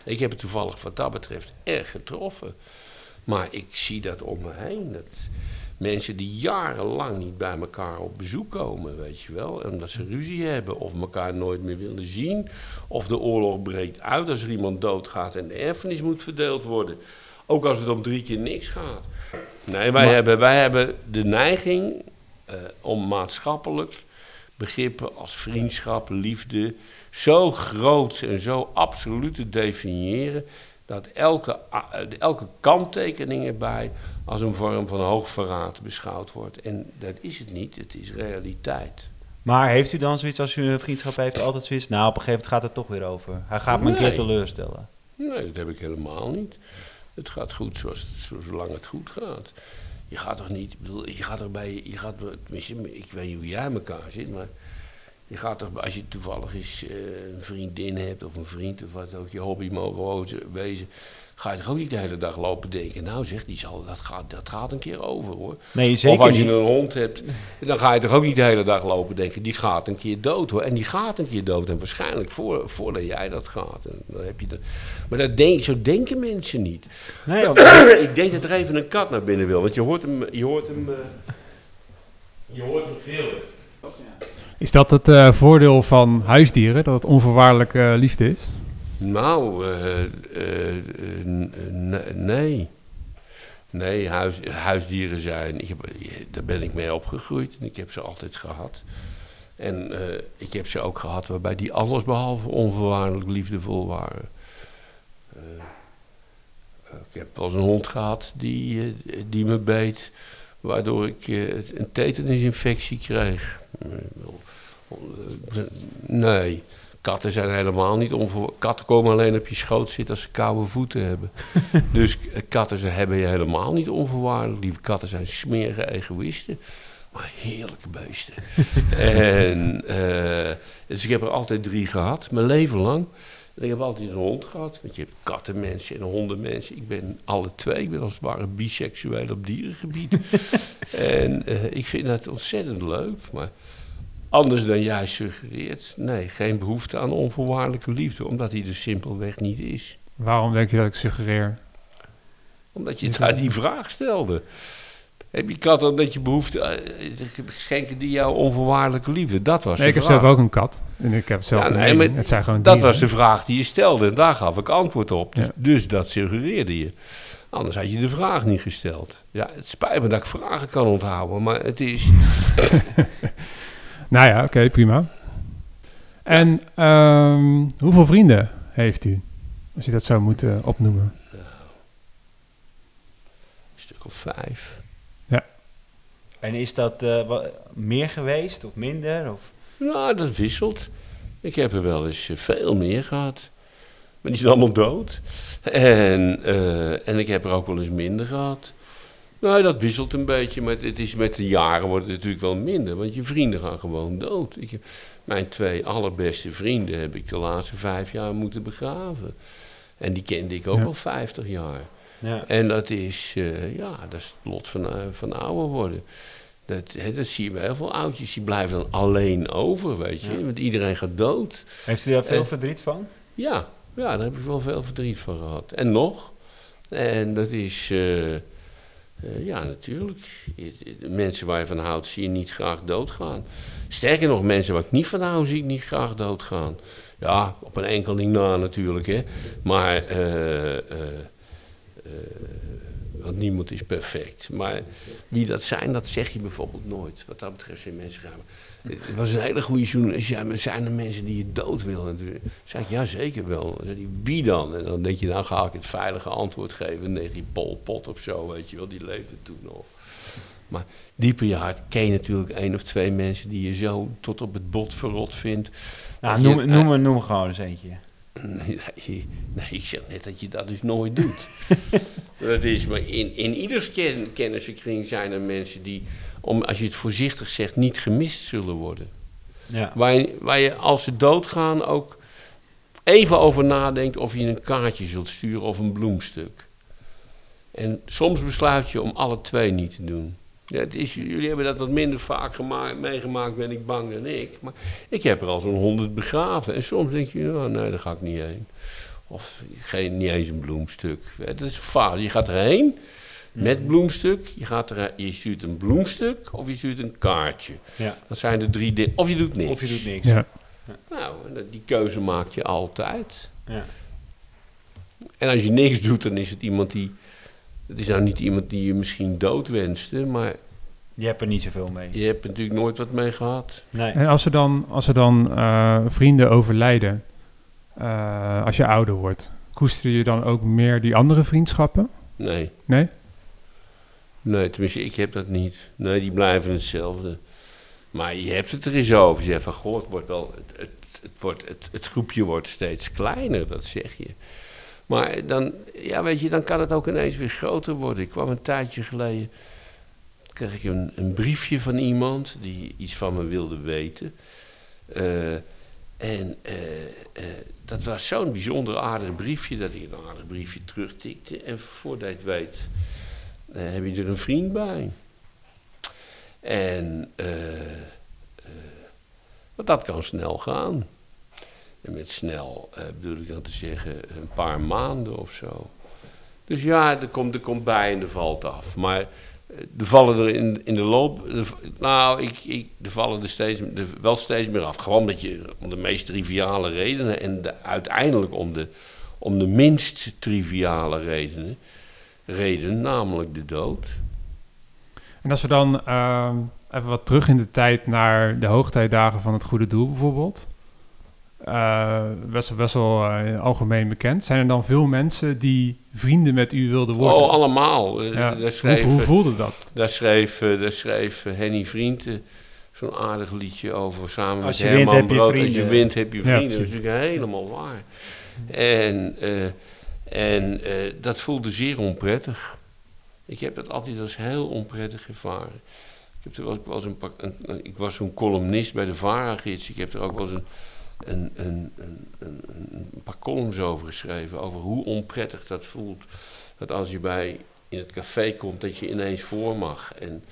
Speaker 2: Ik heb het toevallig wat dat betreft erg getroffen. Maar ik zie dat om me heen. Dat mensen die jarenlang niet bij elkaar op bezoek komen, weet je wel. Omdat ze ruzie hebben of elkaar nooit meer willen zien. Of de oorlog breekt uit als er iemand doodgaat en de erfenis moet verdeeld worden. Ook als het om drie keer niks gaat. Nee, wij,
Speaker 1: Maar-
Speaker 2: hebben, wij hebben de neiging eh, om maatschappelijk begrippen als vriendschap, liefde, zo groot en zo absoluut te definiëren dat elke, eh, elke kanttekening erbij als een vorm van hoogverraad beschouwd wordt. En dat is het niet, het is realiteit.
Speaker 1: Maar heeft u dan zoiets als u een vriendschap heeft, altijd zoiets? Nou, op een gegeven moment gaat het toch weer over. Hij gaat me een keer teleurstellen.
Speaker 2: Nee, dat heb ik helemaal niet. Het gaat goed zoals zolang het goed gaat. Je gaat toch niet, bedoel, je gaat toch bij, je gaat, tenminste, ik weet niet hoe jij in elkaar zit, maar je gaat toch, als je toevallig eens eh, een vriendin hebt of een vriend of wat ook, je hobby mogen wezen, ga je toch ook niet de hele dag lopen denken, nou zeg, die zal, dat, gaat, dat gaat een keer over hoor.
Speaker 1: Nee, zeker
Speaker 2: of als je
Speaker 1: niet.
Speaker 2: een hond hebt, dan ga je toch ook niet de hele dag lopen denken, die gaat een keer dood hoor. En die gaat een keer dood en waarschijnlijk voor, voordat jij dat gaat. En dan heb je de, maar dat denk, zo denken mensen niet.
Speaker 1: Nee,
Speaker 2: ik denk dat er even een kat naar binnen wil, want je hoort hem, je hoort hem, eh, je hoort hem gillen.
Speaker 3: Is dat het eh, voordeel van huisdieren, dat het onvoorwaardelijk eh, liefde is?
Speaker 2: Nou, eh, eh, eh, nee. Nee, huis, huisdieren zijn, ik heb, daar ben ik mee opgegroeid en ik heb ze altijd gehad. En ik heb ze ook gehad waarbij die alles behalve onvoorwaardelijk liefdevol waren. Ik heb wel eens een hond gehad die, die me beet, waardoor ik een tetanisinfectie kreeg. Nee, katten zijn helemaal niet onvoor... Katten komen alleen op je schoot zitten als ze koude voeten hebben. (laughs) dus eh, katten ze hebben je helemaal niet onvoorwaardelijk. Lieve katten zijn smerige egoïsten. Maar heerlijke beesten. (laughs) en, eh, dus ik heb er altijd drie gehad, mijn leven lang. En ik heb altijd een hond gehad. Want je hebt kattenmensen en hondenmensen. Ik ben alle twee. Ik ben als het ware biseksueel op dierengebied. (laughs) en eh, ik vind dat ontzettend leuk. Maar anders dan jij suggereert. Nee, geen behoefte aan onvoorwaardelijke liefde. Omdat die er simpelweg niet is.
Speaker 3: Waarom denk je dat ik suggereer?
Speaker 2: Omdat je daar die vraag stelde. Heb je kat dan dat je behoefte... eh, schenken die jou onvoorwaardelijke liefde? Dat was
Speaker 3: Nee, ik heb zelf ook een kat. En ik heb zelf
Speaker 2: Ja,
Speaker 3: een
Speaker 2: nee, maar
Speaker 3: Het zijn gewoon
Speaker 2: dat
Speaker 3: dieren.
Speaker 2: was de vraag die je stelde en daar gaf ik antwoord op. Dus,
Speaker 3: Ja.
Speaker 2: dus dat suggereerde je. Anders had je de vraag niet gesteld. Ja, het spijt me dat ik vragen kan onthouden, maar het is... (laughs)
Speaker 3: Nou ja, oké, prima. En ehm, hoeveel vrienden heeft u? Als je dat zou moeten opnoemen.
Speaker 2: Een stuk of vijf.
Speaker 1: En is dat eh, wa- meer geweest of minder? Of?
Speaker 2: Nou, dat wisselt. Ik heb er wel eens eh, veel meer gehad. Maar die zijn allemaal dood. En, eh, en ik heb er ook wel eens minder gehad. Nou, dat wisselt een beetje, maar het is met de jaren wordt het natuurlijk wel minder, want je vrienden gaan gewoon dood. Ik, mijn twee allerbeste vrienden heb ik de laatste vijf jaar moeten begraven. En die kende ik ook
Speaker 3: Ja.
Speaker 2: al vijftig jaar.
Speaker 1: Ja.
Speaker 2: En dat is, eh, ja, dat is het lot van, eh, van ouder worden. Dat, hè, dat zie je bij heel veel oudjes, die blijven dan alleen over, weet je.
Speaker 1: Ja.
Speaker 2: Want iedereen gaat dood.
Speaker 1: Heeft u daar veel verdriet van?
Speaker 2: Ja, ja, daar heb ik wel veel verdriet van gehad. En nog. En dat is, eh, eh, ja, natuurlijk. Mensen waar je van houdt, zie je niet graag doodgaan. Sterker nog, mensen waar ik niet van hou, zie ik niet graag doodgaan. Ja, op een enkeling na natuurlijk, hè. Maar, eh, eh, want niemand is perfect. Maar wie dat zijn, dat zeg je bijvoorbeeld nooit. Wat dat betreft zijn mensen gaan. Het was een hele goede journalist. Ja, maar zijn er mensen die je dood willen? Dan zeg ik, ja zeker wel. Dan die, wie dan? En dan denk je, nou ga ik het veilige antwoord geven. Nee, die Pol Pot of zo, weet je wel, die leefde toen nog. Maar diep in je hart ken je natuurlijk één of twee mensen die je zo tot op het bot verrot vindt.
Speaker 1: Nou,
Speaker 2: dat je-
Speaker 1: noem, noem, noem gewoon eens eentje.
Speaker 2: Nee, nee, ik zeg net dat je dat dus nooit doet. (laughs) dat is, maar in, in ieders ken, kennissenkring zijn er mensen die, om, als je het voorzichtig zegt, niet gemist zullen worden.
Speaker 1: Ja.
Speaker 2: Waar je, waar je als ze doodgaan ook even over nadenkt of je een kaartje zult sturen of een bloemstuk. En soms besluit je om alle twee niet te doen. Ja, het is, jullie hebben dat wat minder vaak gema- meegemaakt, ben ik bang dan ik. Maar ik heb er al zo'n honderd begraven. En soms denk je, nou, nee, daar ga ik niet heen. Of geen, niet eens een bloemstuk. Het is vaak. Je gaat erheen met bloemstuk. Je, gaat er, je stuurt een bloemstuk of je stuurt een kaartje.
Speaker 1: ja.
Speaker 2: Dat zijn de drie dingen. Of je doet niks.
Speaker 1: Of je doet niks.
Speaker 3: Ja.
Speaker 2: Nou, en dat- die keuze maak je altijd.
Speaker 1: Ja.
Speaker 2: En als je niks doet, dan is het iemand die... Het is nou niet iemand die je misschien dood wenste, maar
Speaker 1: Je hebt er niet zoveel mee.
Speaker 2: je hebt er natuurlijk nooit wat mee gehad.
Speaker 1: Nee.
Speaker 3: En als er dan, als er dan eh, vrienden overlijden, eh, als je ouder wordt, koester je dan ook meer die andere vriendschappen?
Speaker 2: Nee,
Speaker 3: Nee?
Speaker 2: nee, tenminste, ik heb dat niet. Nee, die blijven hetzelfde. Maar je hebt het er eens over. Je zegt van, goh, het, wordt wel, het, het, het, wordt, het, het groepje wordt steeds kleiner, dat zeg je. Maar dan, ja, weet je, dan kan het ook ineens weer groter worden. Ik kwam een tijdje geleden, kreeg ik een, een briefje van iemand die iets van me wilde weten. Eh, en eh, eh, dat was zo'n bijzonder aardig briefje dat ik een aardig briefje terugtikte. En voordat je het weet, heb je er een vriend bij. En want dat kan snel gaan. En met snel eh, bedoel ik dan te zeggen een paar maanden of zo. Dus ja, er komt, er komt bij en er valt af. Maar eh, er vallen er in, in de loop. nou, ik, ik, er vallen er, steeds, wel steeds meer af. Gewoon dat je om de meest triviale redenen. En de, uiteindelijk om de, om de minst triviale redenen. Reden, namelijk de dood.
Speaker 3: En als we dan ehm, even wat terug in de tijd naar de hoogtijdagen van het Goede Doel bijvoorbeeld. Eh, best, wel- best wel eh, algemeen bekend. Zijn er dan veel mensen die vrienden met u wilden worden?
Speaker 2: Oh, allemaal. Eh,
Speaker 3: Ja.
Speaker 2: Daar schreef,
Speaker 3: hoe voelde dat?
Speaker 2: daar schreef, daar schreef Henny Vriend zo'n aardig liedje over. Samen
Speaker 1: Als
Speaker 2: met
Speaker 1: je wint,
Speaker 2: Herman
Speaker 1: heb je
Speaker 2: Brood. Als je
Speaker 1: vrienden.
Speaker 2: wint heb je
Speaker 3: Ja,
Speaker 2: vrienden. dat is natuurlijk helemaal waar. En, eh, en eh, dat voelde zeer onprettig. Ik heb dat altijd als heel onprettig ervaren. Ik, heb er ook wel eens een, pak- een, een- ik was zo'n columnist bij de VARA-gids. Ik heb er ook wel eens een, een, een, een, paar columns over geschreven. Over hoe onprettig dat voelt. Dat als je bij in het café komt, dat je ineens voor mag. En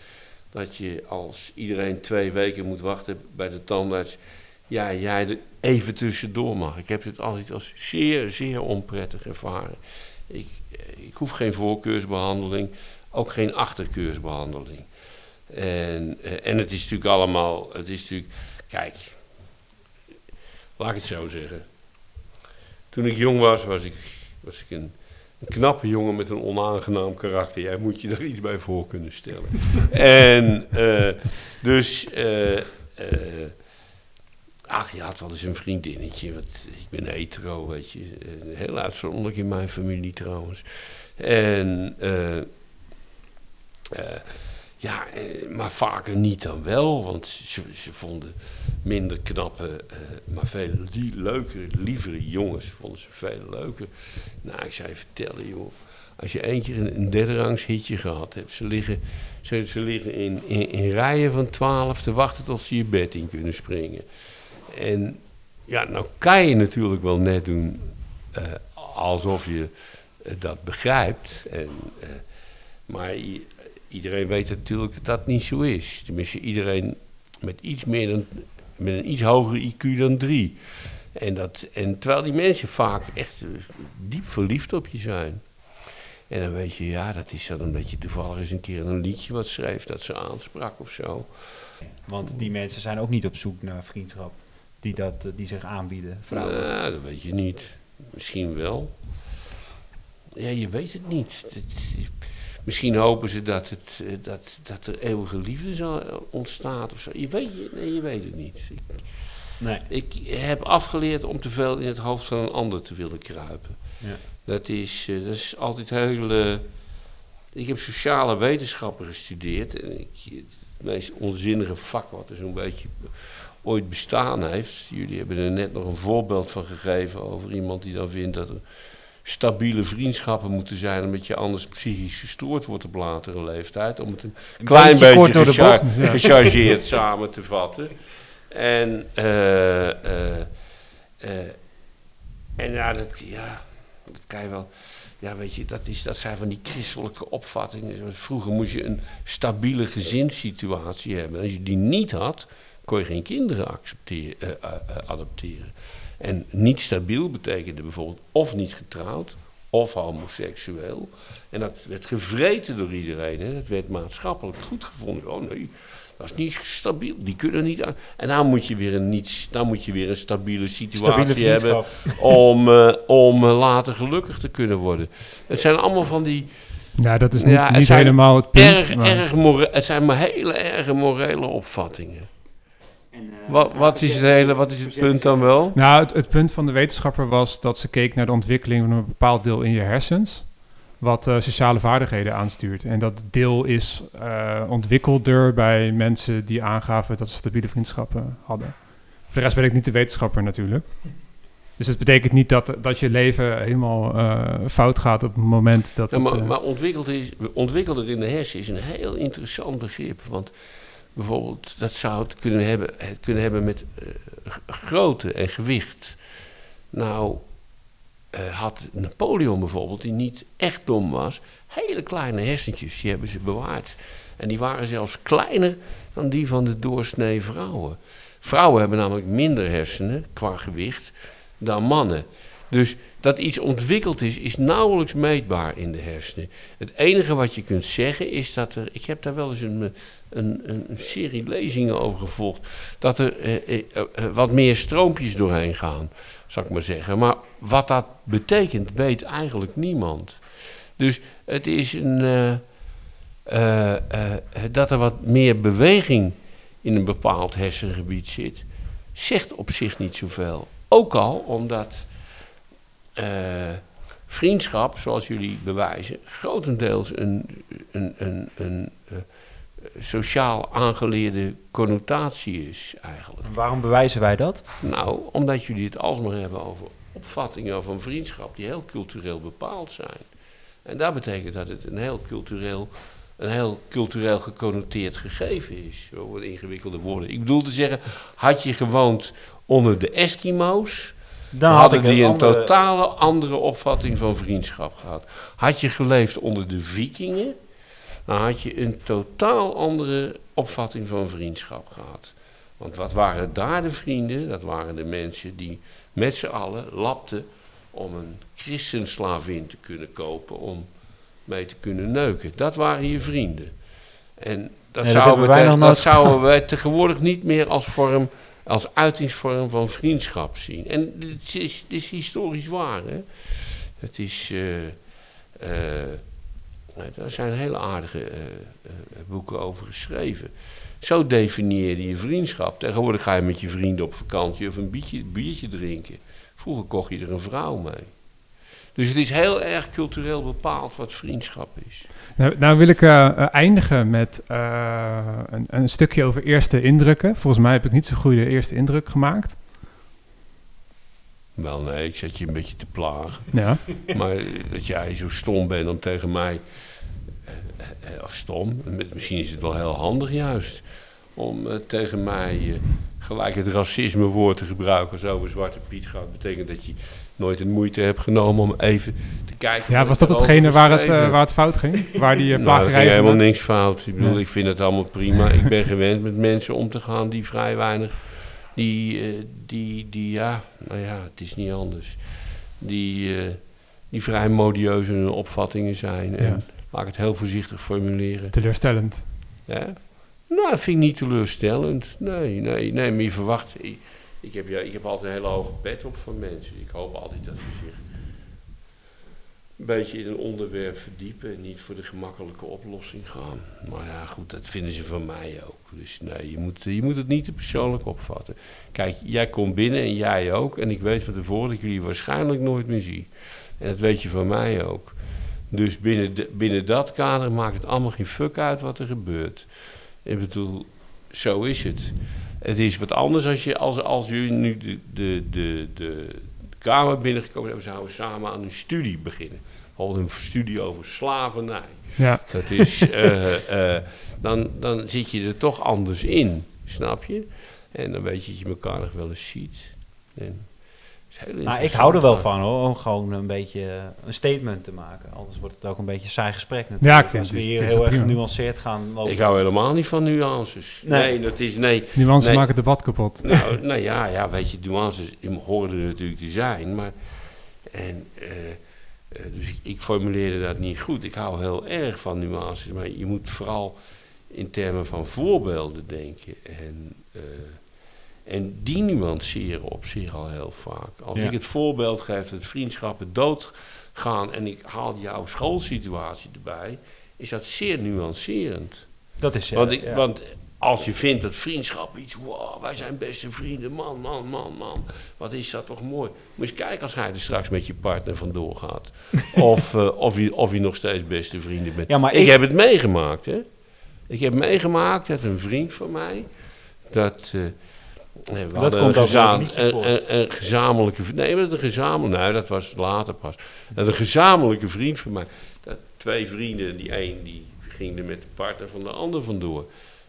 Speaker 2: dat je als iedereen twee weken moet wachten bij de tandarts. Ja, jij er even tussendoor mag. Ik heb dit altijd als zeer, zeer onprettig ervaren. Ik, ik hoef geen voorkeursbehandeling, ook geen achterkeursbehandeling. En, eh, en het is natuurlijk allemaal, het is natuurlijk, kijk, laat ik het zo zeggen. Toen ik jong was, was ik, was ik een, een knappe jongen met een onaangenaam karakter. Jij moet je er iets bij voor kunnen stellen. (laughs) en eh, dus, eh, eh, ach, je had wel eens een vriendinnetje. Want ik ben hetero, weet je. Heel uitzonderlijk in mijn familie trouwens. En, eh, ja, eh, maar vaker niet dan wel. Want ze, ze vonden minder knappe, eh, maar veel lie- leukere, lievere jongens. Vonden ze veel leuker. Nou, ik zou je vertellen, joh. Als je keer een, een derde rangs hitje gehad hebt. Ze liggen, ze, ze liggen in, in, rijen van twaalf te wachten tot ze je bed in kunnen springen. En ja, nou kan je natuurlijk wel net doen eh, alsof je dat begrijpt. En, maar iedereen weet natuurlijk dat dat niet zo is. Tenminste, iedereen met iets meer dan, met een iets hoger IQ dan drie. En, dat, en terwijl die mensen vaak echt eh, diep verliefd op je zijn. En dan weet je, ja, dat is dan omdat je toevallig eens een keer een liedje wat schreef dat ze aansprak of zo.
Speaker 1: Want die mensen zijn ook niet op zoek naar vriendschap die, dat, eh, die zich aanbieden. Vrouwen.
Speaker 2: Nou, dat weet je niet. Misschien wel. Ja, je weet het niet. Het is- misschien hopen ze dat, het, eh, dat, dat er eeuwige liefde zal eh, ontstaat of zo. Je weet, je- nee, je weet het niet. Ik,
Speaker 1: Nee.
Speaker 2: ik heb afgeleerd om te veel in het hoofd van een ander te willen kruipen.
Speaker 1: Ja.
Speaker 2: Dat is, eh, dat is altijd heel... ik heb sociale wetenschappen gestudeerd. En ik, het meest onzinnige vak wat er zo'n beetje ooit bestaan heeft. Jullie hebben er net nog een voorbeeld van gegeven over iemand die dan vindt dat er stabiele vriendschappen moeten zijn, omdat je anders psychisch gestoord wordt op latere leeftijd. Om het een,
Speaker 1: Een
Speaker 2: klein
Speaker 1: beetje
Speaker 2: beetje
Speaker 1: door de
Speaker 2: gechar-
Speaker 1: bocht,
Speaker 3: ja.
Speaker 2: gechargeerd samen te vatten. En, eh, eh, eh, en ja, dat, ja, dat kan je wel. Ja, weet je, dat, is, dat zijn van die christelijke opvattingen. Vroeger moest je een stabiele gezinssituatie hebben. Als je die niet had, kon je geen kinderen accepteren, adopteren. En niet stabiel betekende bijvoorbeeld of niet getrouwd, of homoseksueel. En dat werd gevreten door iedereen. Hè. Dat werd maatschappelijk goed gevonden. Oh nee, dat is niet stabiel. Die kunnen niet aan. En dan moet je weer een, niet, dan moet je weer een stabiele situatie
Speaker 1: Stabiele
Speaker 2: hebben om, eh, om eh, later gelukkig te kunnen worden. Het zijn allemaal van die
Speaker 3: Ja, dat is niet,
Speaker 2: Ja, het
Speaker 3: niet helemaal het punt.
Speaker 2: erg,
Speaker 3: maar-
Speaker 2: erg het zijn maar hele erge morele opvattingen.
Speaker 1: En, eh,
Speaker 2: Wat, wat, is het hele, wat is het punt dan wel?
Speaker 3: Nou, het, het punt van de wetenschapper was dat ze keek naar de ontwikkeling van een bepaald deel in je hersens. Wat eh, sociale vaardigheden aanstuurt. En dat deel is eh, ontwikkelder bij mensen die aangaven dat ze stabiele vriendschappen hadden. Voor de rest ben ik niet de wetenschapper natuurlijk. Dus het betekent niet dat, dat je leven helemaal eh, fout gaat op het moment dat
Speaker 2: Ja,
Speaker 3: het,
Speaker 2: maar
Speaker 3: eh,
Speaker 2: maar ontwikkeld is, ontwikkelder in de hersen is een heel interessant begrip. Want bijvoorbeeld, dat zou het kunnen hebben, kunnen hebben met eh, grootte en gewicht. Nou, eh, had Napoleon bijvoorbeeld, die niet echt dom was, hele kleine hersentjes, die hebben ze bewaard. En die waren zelfs kleiner dan die van de doorsnee vrouwen. Vrouwen hebben namelijk minder hersenen qua gewicht dan mannen. Dus dat iets ontwikkeld is, is nauwelijks meetbaar in de hersenen. Het enige wat je kunt zeggen is dat er, ik heb daar wel eens een, een, een serie lezingen over gevolgd, dat er eh, eh, eh, wat meer stroompjes doorheen gaan, zou ik maar zeggen. Maar wat dat betekent, weet eigenlijk niemand. Dus het is een, eh, eh, eh, dat er wat meer beweging in een bepaald hersengebied zit, zegt op zich niet zoveel. Ook al omdat eh, vriendschap, zoals jullie bewijzen, grotendeels een, een, een, een eh, sociaal aangeleerde connotatie is eigenlijk.
Speaker 1: En waarom bewijzen wij dat?
Speaker 2: Nou, omdat jullie het alsmaar hebben over opvattingen van vriendschap die heel cultureel bepaald zijn. En dat betekent dat het een heel cultureel, een heel cultureel geconnoteerd gegeven is. Zo wat ingewikkelde woorden. Ik bedoel te zeggen, had je gewoond onder de Eskimo's,
Speaker 1: Dan
Speaker 2: hadden die een
Speaker 1: andere-
Speaker 2: totale andere opvatting van vriendschap gehad. Had je geleefd onder de vikingen, dan had je een totaal andere opvatting van vriendschap gehad. Want wat waren daar de vrienden? Dat waren de mensen die met z'n allen lapten om een christenslavin te kunnen kopen, om mee te kunnen neuken. Dat waren je vrienden. En dat,
Speaker 1: Nee, dat
Speaker 2: zouden, we,
Speaker 1: wij
Speaker 2: te-
Speaker 1: nog
Speaker 2: dat zouden wij tegenwoordig niet meer als vorm, als uitingsvorm van vriendschap zien. En dit is, is historisch waar. Hè? Het is, eh, daar zijn hele aardige boeken over geschreven. Zo definieer je vriendschap. Tegenwoordig ga je met je vrienden op vakantie of een biertje, biertje drinken. Vroeger kocht je er een vrouw mee. Dus het is heel erg cultureel bepaald wat vriendschap is.
Speaker 3: Nou, nou wil ik eh, eh, eindigen met eh, een, een stukje over eerste indrukken. Volgens mij heb ik niet zo'n goede eerste indruk gemaakt.
Speaker 2: Wel nee, ik zet je een beetje te plagen.
Speaker 3: Ja. (laughs)
Speaker 2: Maar dat jij zo stom bent om tegen mij, of stom, misschien is het wel heel handig juist, om tegen mij gelijk het racisme woord te gebruiken als over Zwarte Piet gaat. betekent dat je nooit de moeite hebt genomen om even te kijken.
Speaker 3: ja, was dat hetgene waar het, eh,
Speaker 2: heb.
Speaker 3: waar het fout ging? (laughs) Waar die uh,
Speaker 2: Nou, ging helemaal niks fout. Ik bedoel, ik vind het allemaal prima. ik ben gewend met mensen om te gaan die vrij weinig, die, eh, die, die ja, nou ja, het is niet anders. Die, die vrij modieus in hun opvattingen zijn. En
Speaker 3: Ja.
Speaker 2: laat ik het heel voorzichtig formuleren.
Speaker 3: Teleurstellend.
Speaker 2: Ja? Nou, dat vind ik niet teleurstellend. Nee, nee, nee, maar je verwacht... Ik, heb, ja, ik heb altijd een hele hoge pet op van mensen. Ik hoop altijd dat ze zich een beetje in een onderwerp verdiepen en niet voor de gemakkelijke oplossing gaan. Maar ja, goed, dat vinden ze van mij ook. Dus nee, je moet, je moet het niet te persoonlijk opvatten. Kijk, jij komt binnen en jij ook. En ik weet van tevoren dat ik jullie waarschijnlijk nooit meer zie. En dat weet je van mij ook. Dus binnen, binnen dat kader maakt het allemaal geen fuck uit wat er gebeurt. Ik bedoel, zo is het. Het is wat anders als, je, als, als jullie nu de, de, de, de kamer binnengekomen zijn. We zouden samen aan een studie beginnen. Al een studie over slavernij.
Speaker 3: Ja.
Speaker 2: Dat is, (laughs) eh, eh, dan, dan zit je er toch anders in, snap je? En dan weet je dat je elkaar nog wel eens ziet. En,
Speaker 1: Nou, ik hou er wel
Speaker 2: maar-
Speaker 1: van hoor, om gewoon een beetje eh, een statement te maken. Anders wordt het ook een beetje een saai gesprek natuurlijk.
Speaker 3: Ja, ik vind
Speaker 1: Als we
Speaker 3: het-
Speaker 1: hier
Speaker 3: het is
Speaker 1: heel erg
Speaker 3: prima.
Speaker 1: genuanceerd gaan lopen.
Speaker 2: Ik hou helemaal niet van nuances.
Speaker 1: Nee.
Speaker 2: Nee, dat is, nee.
Speaker 3: Nuances
Speaker 2: Nee.
Speaker 3: maken het debat kapot.
Speaker 2: Nou, (laughs) nou ja, ja, weet je, nuances horen er natuurlijk te zijn, maar... En, eh, eh, dus ik, ik formuleerde dat niet goed. Ik hou heel erg van nuances, maar je moet vooral in termen van voorbeelden denken. En, eh, en die nuanceren op zich al heel vaak. Als
Speaker 1: Ja.
Speaker 2: ik het voorbeeld geef dat vriendschappen doodgaan en ik haal jouw schoolsituatie erbij, is dat zeer nuancerend.
Speaker 1: Dat is eh,
Speaker 2: Want, ik,
Speaker 1: ja.
Speaker 2: want als je vindt dat vriendschap iets, wow, wij zijn beste vrienden, man, man, man, man, wat is dat toch mooi. Moet je kijken als hij er straks met je partner vandoor gaat. (laughs) of, eh, of, je, of je nog steeds beste vrienden bent.
Speaker 1: Ja, maar
Speaker 2: ik,
Speaker 1: ik-
Speaker 2: heb het meegemaakt, hè. Ik heb meegemaakt dat een vriend van mij, dat... eh, nee, we hadden
Speaker 1: komt
Speaker 2: een, een, een, een gezamenlijke... vri- Nee, maar een gezamenlijke... Nee, dat was later pas. Dat een gezamenlijke vriend van mij... Dat twee vrienden, die een die ging er met de partner van de ander vandoor.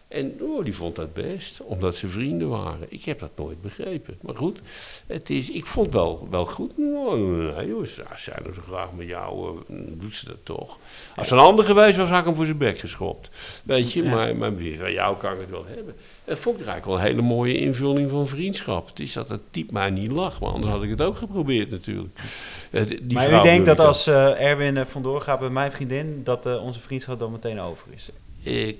Speaker 2: En oh, die vond dat best, omdat ze vrienden waren. Ik heb dat nooit begrepen. Maar goed, het is, ik vond wel, wel goed. Nou, nee, ze zijn er zo graag met jou, uh, doet ze dat toch. Als een ander geweest was, had ik hem voor zijn bek geschopt. Weet je, maar, maar van jou kan ik het wel hebben. En vond ik eigenlijk wel een hele mooie invulling van vriendschap. Het is dat het type mij niet lag, maar anders had ik het ook geprobeerd natuurlijk. Die
Speaker 1: maar u denkt dat als eh, Erwin eh, vandoor gaat met mijn vriendin, dat eh, onze vriendschap dan meteen over is?
Speaker 2: Ik,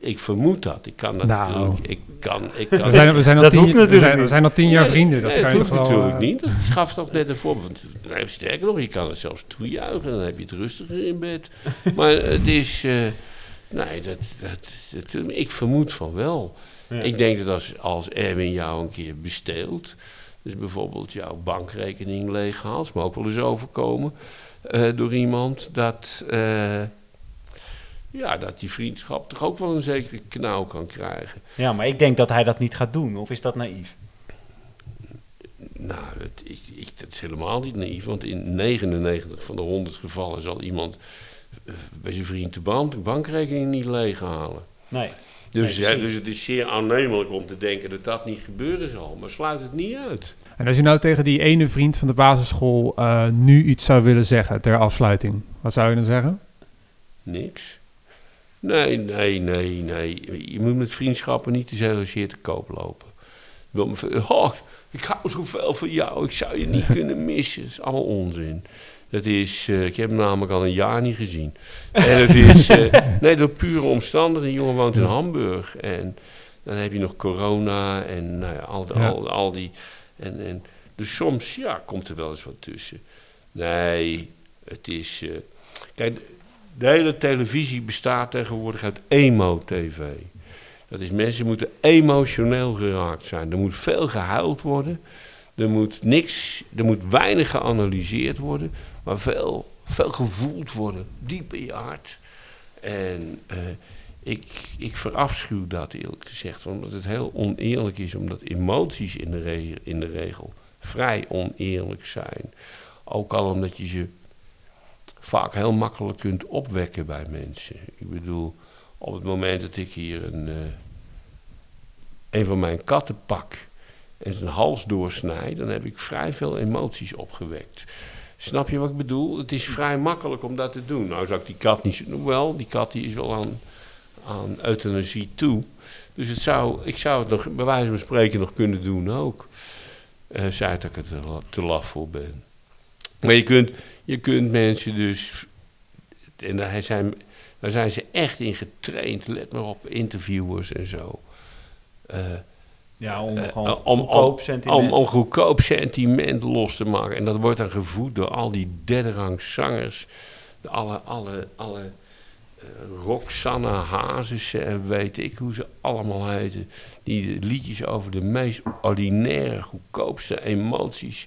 Speaker 2: ik vermoed dat. Ik kan dat
Speaker 3: Nou.
Speaker 2: Ik kan, ik kan,
Speaker 3: We zijn, we zijn, al,
Speaker 1: Dat
Speaker 3: tien,
Speaker 1: hoeft
Speaker 3: we
Speaker 1: natuurlijk
Speaker 3: zijn, we
Speaker 1: niet.
Speaker 3: zijn al tien jaar
Speaker 2: Nee,
Speaker 3: vrienden. Dat
Speaker 2: nee,
Speaker 3: kan
Speaker 2: dat
Speaker 3: je
Speaker 2: hoeft
Speaker 3: wel...
Speaker 2: natuurlijk
Speaker 3: eh,
Speaker 2: niet. Dat gaf toch net een voorbeeld. Nee, sterker nog, je kan het zelfs toejuichen. Dan heb je het rustiger in bed. (laughs) maar het is... eh, nee, dat, dat, dat- ik vermoed van wel.
Speaker 1: Ja.
Speaker 2: Ik denk dat als, als Erwin jou een keer besteelt... Dus bijvoorbeeld jouw bankrekening leeghaalt... maar ook wel eens overkomen... eh, door iemand dat... ja, dat die vriendschap toch ook wel een zekere knauw kan krijgen.
Speaker 1: Ja, maar ik denk dat hij dat niet gaat doen. Of is dat naïef?
Speaker 2: Nou, het, ik, ik, dat is helemaal niet naïef, want in 99 van de 100 gevallen zal iemand eh, bij zijn vriend de bank, bankrekening niet leeghalen.
Speaker 1: Nee.
Speaker 2: Dus,
Speaker 1: Nee,
Speaker 2: dus het is zeer aannemelijk om te denken dat dat niet gebeuren zal, maar sluit het niet uit.
Speaker 3: En als je nou tegen die ene vriend van de basisschool eh, nu iets zou willen zeggen ter afsluiting, wat zou je dan zeggen?
Speaker 2: Niks. Nee, nee, nee, nee. Je moet met vriendschappen niet te zeer te koop lopen. Je wilt me oh, ik hou zoveel van jou, ik zou je niet (laughs) kunnen missen. Dat is allemaal onzin. Dat is, eh, ik heb hem namelijk al een jaar niet gezien. En het is, eh, (laughs) nee, door pure omstandigheden. Die jongen woont in Hamburg. En dan heb je nog corona en nou ja, al,
Speaker 3: Ja.
Speaker 2: al, al die... En, en, dus soms, ja, komt er wel eens wat tussen. Nee, het is... eh, kijk, de hele televisie bestaat tegenwoordig uit emo-tv. Dat is mensen moeten emotioneel geraakt zijn. Er moet veel gehuild worden. Er moet niks, er moet weinig geanalyseerd worden, maar veel, veel gevoeld worden, diep in je hart. En eh, ik, ik verafschuw dat eerlijk gezegd, omdat het heel oneerlijk is, omdat emoties in de, in de regel vrij oneerlijk zijn. Ook al omdat je ze vaak heel makkelijk kunt opwekken bij mensen. Ik bedoel, op het moment dat ik hier een, eh, een van mijn katten pak en zijn hals doorsnij, dan heb ik vrij veel emoties opgewekt. Snap je wat ik bedoel? Het is vrij makkelijk om dat te doen. Nou zou ik die kat niet... zo- Wel, die kat die is wel aan, aan euthanasie toe. Dus het zou, ik zou het nog bij wijze van spreken nog kunnen doen ook. Eh zei dat ik er te laf voor ben. Maar je kunt, je kunt mensen dus... En daar zijn, daar zijn ze echt in getraind. Let maar op, interviewers en zo. Eh,
Speaker 1: Ja, om
Speaker 2: eh,
Speaker 1: gewoon
Speaker 2: om,
Speaker 1: goedkoop
Speaker 2: om,
Speaker 1: sentiment.
Speaker 2: om, om goedkoop sentiment los te maken. En dat wordt dan gevoed door al die derde rang zangers. De Alle, alle, alle eh, Roxanne Hazes en weet ik hoe ze allemaal heten. Die liedjes over de meest ordinaire, goedkoopste emoties.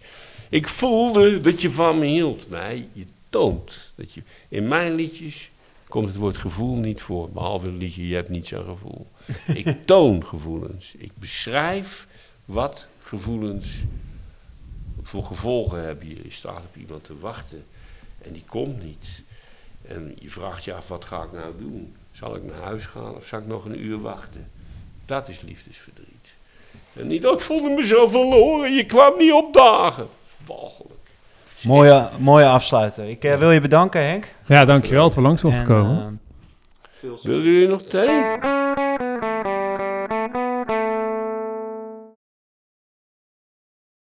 Speaker 2: Ik voelde dat je van me hield. Nee, je toont dat je... In mijn liedjes komt het woord gevoel niet voor. Behalve het liedje Je hebt niet zo'n gevoel. Ik (laughs) toon gevoelens. Ik beschrijf wat gevoelens voor gevolgen hebben. Je staat op iemand te wachten en die komt niet. En je vraagt je af, wat ga ik nou doen? Zal ik naar huis gaan of zal ik nog een uur wachten? Dat is liefdesverdriet. En niet, oh, ik voelde me zo verloren, je kwam niet opdagen. Walgelijk.
Speaker 1: Mooie, mooie afsluiter. Ik eh, wil je bedanken, Henk.
Speaker 3: Ja, dankjewel dat we langs mochten
Speaker 1: En,
Speaker 3: komen.
Speaker 1: eh,
Speaker 2: Willen jullie nog thee?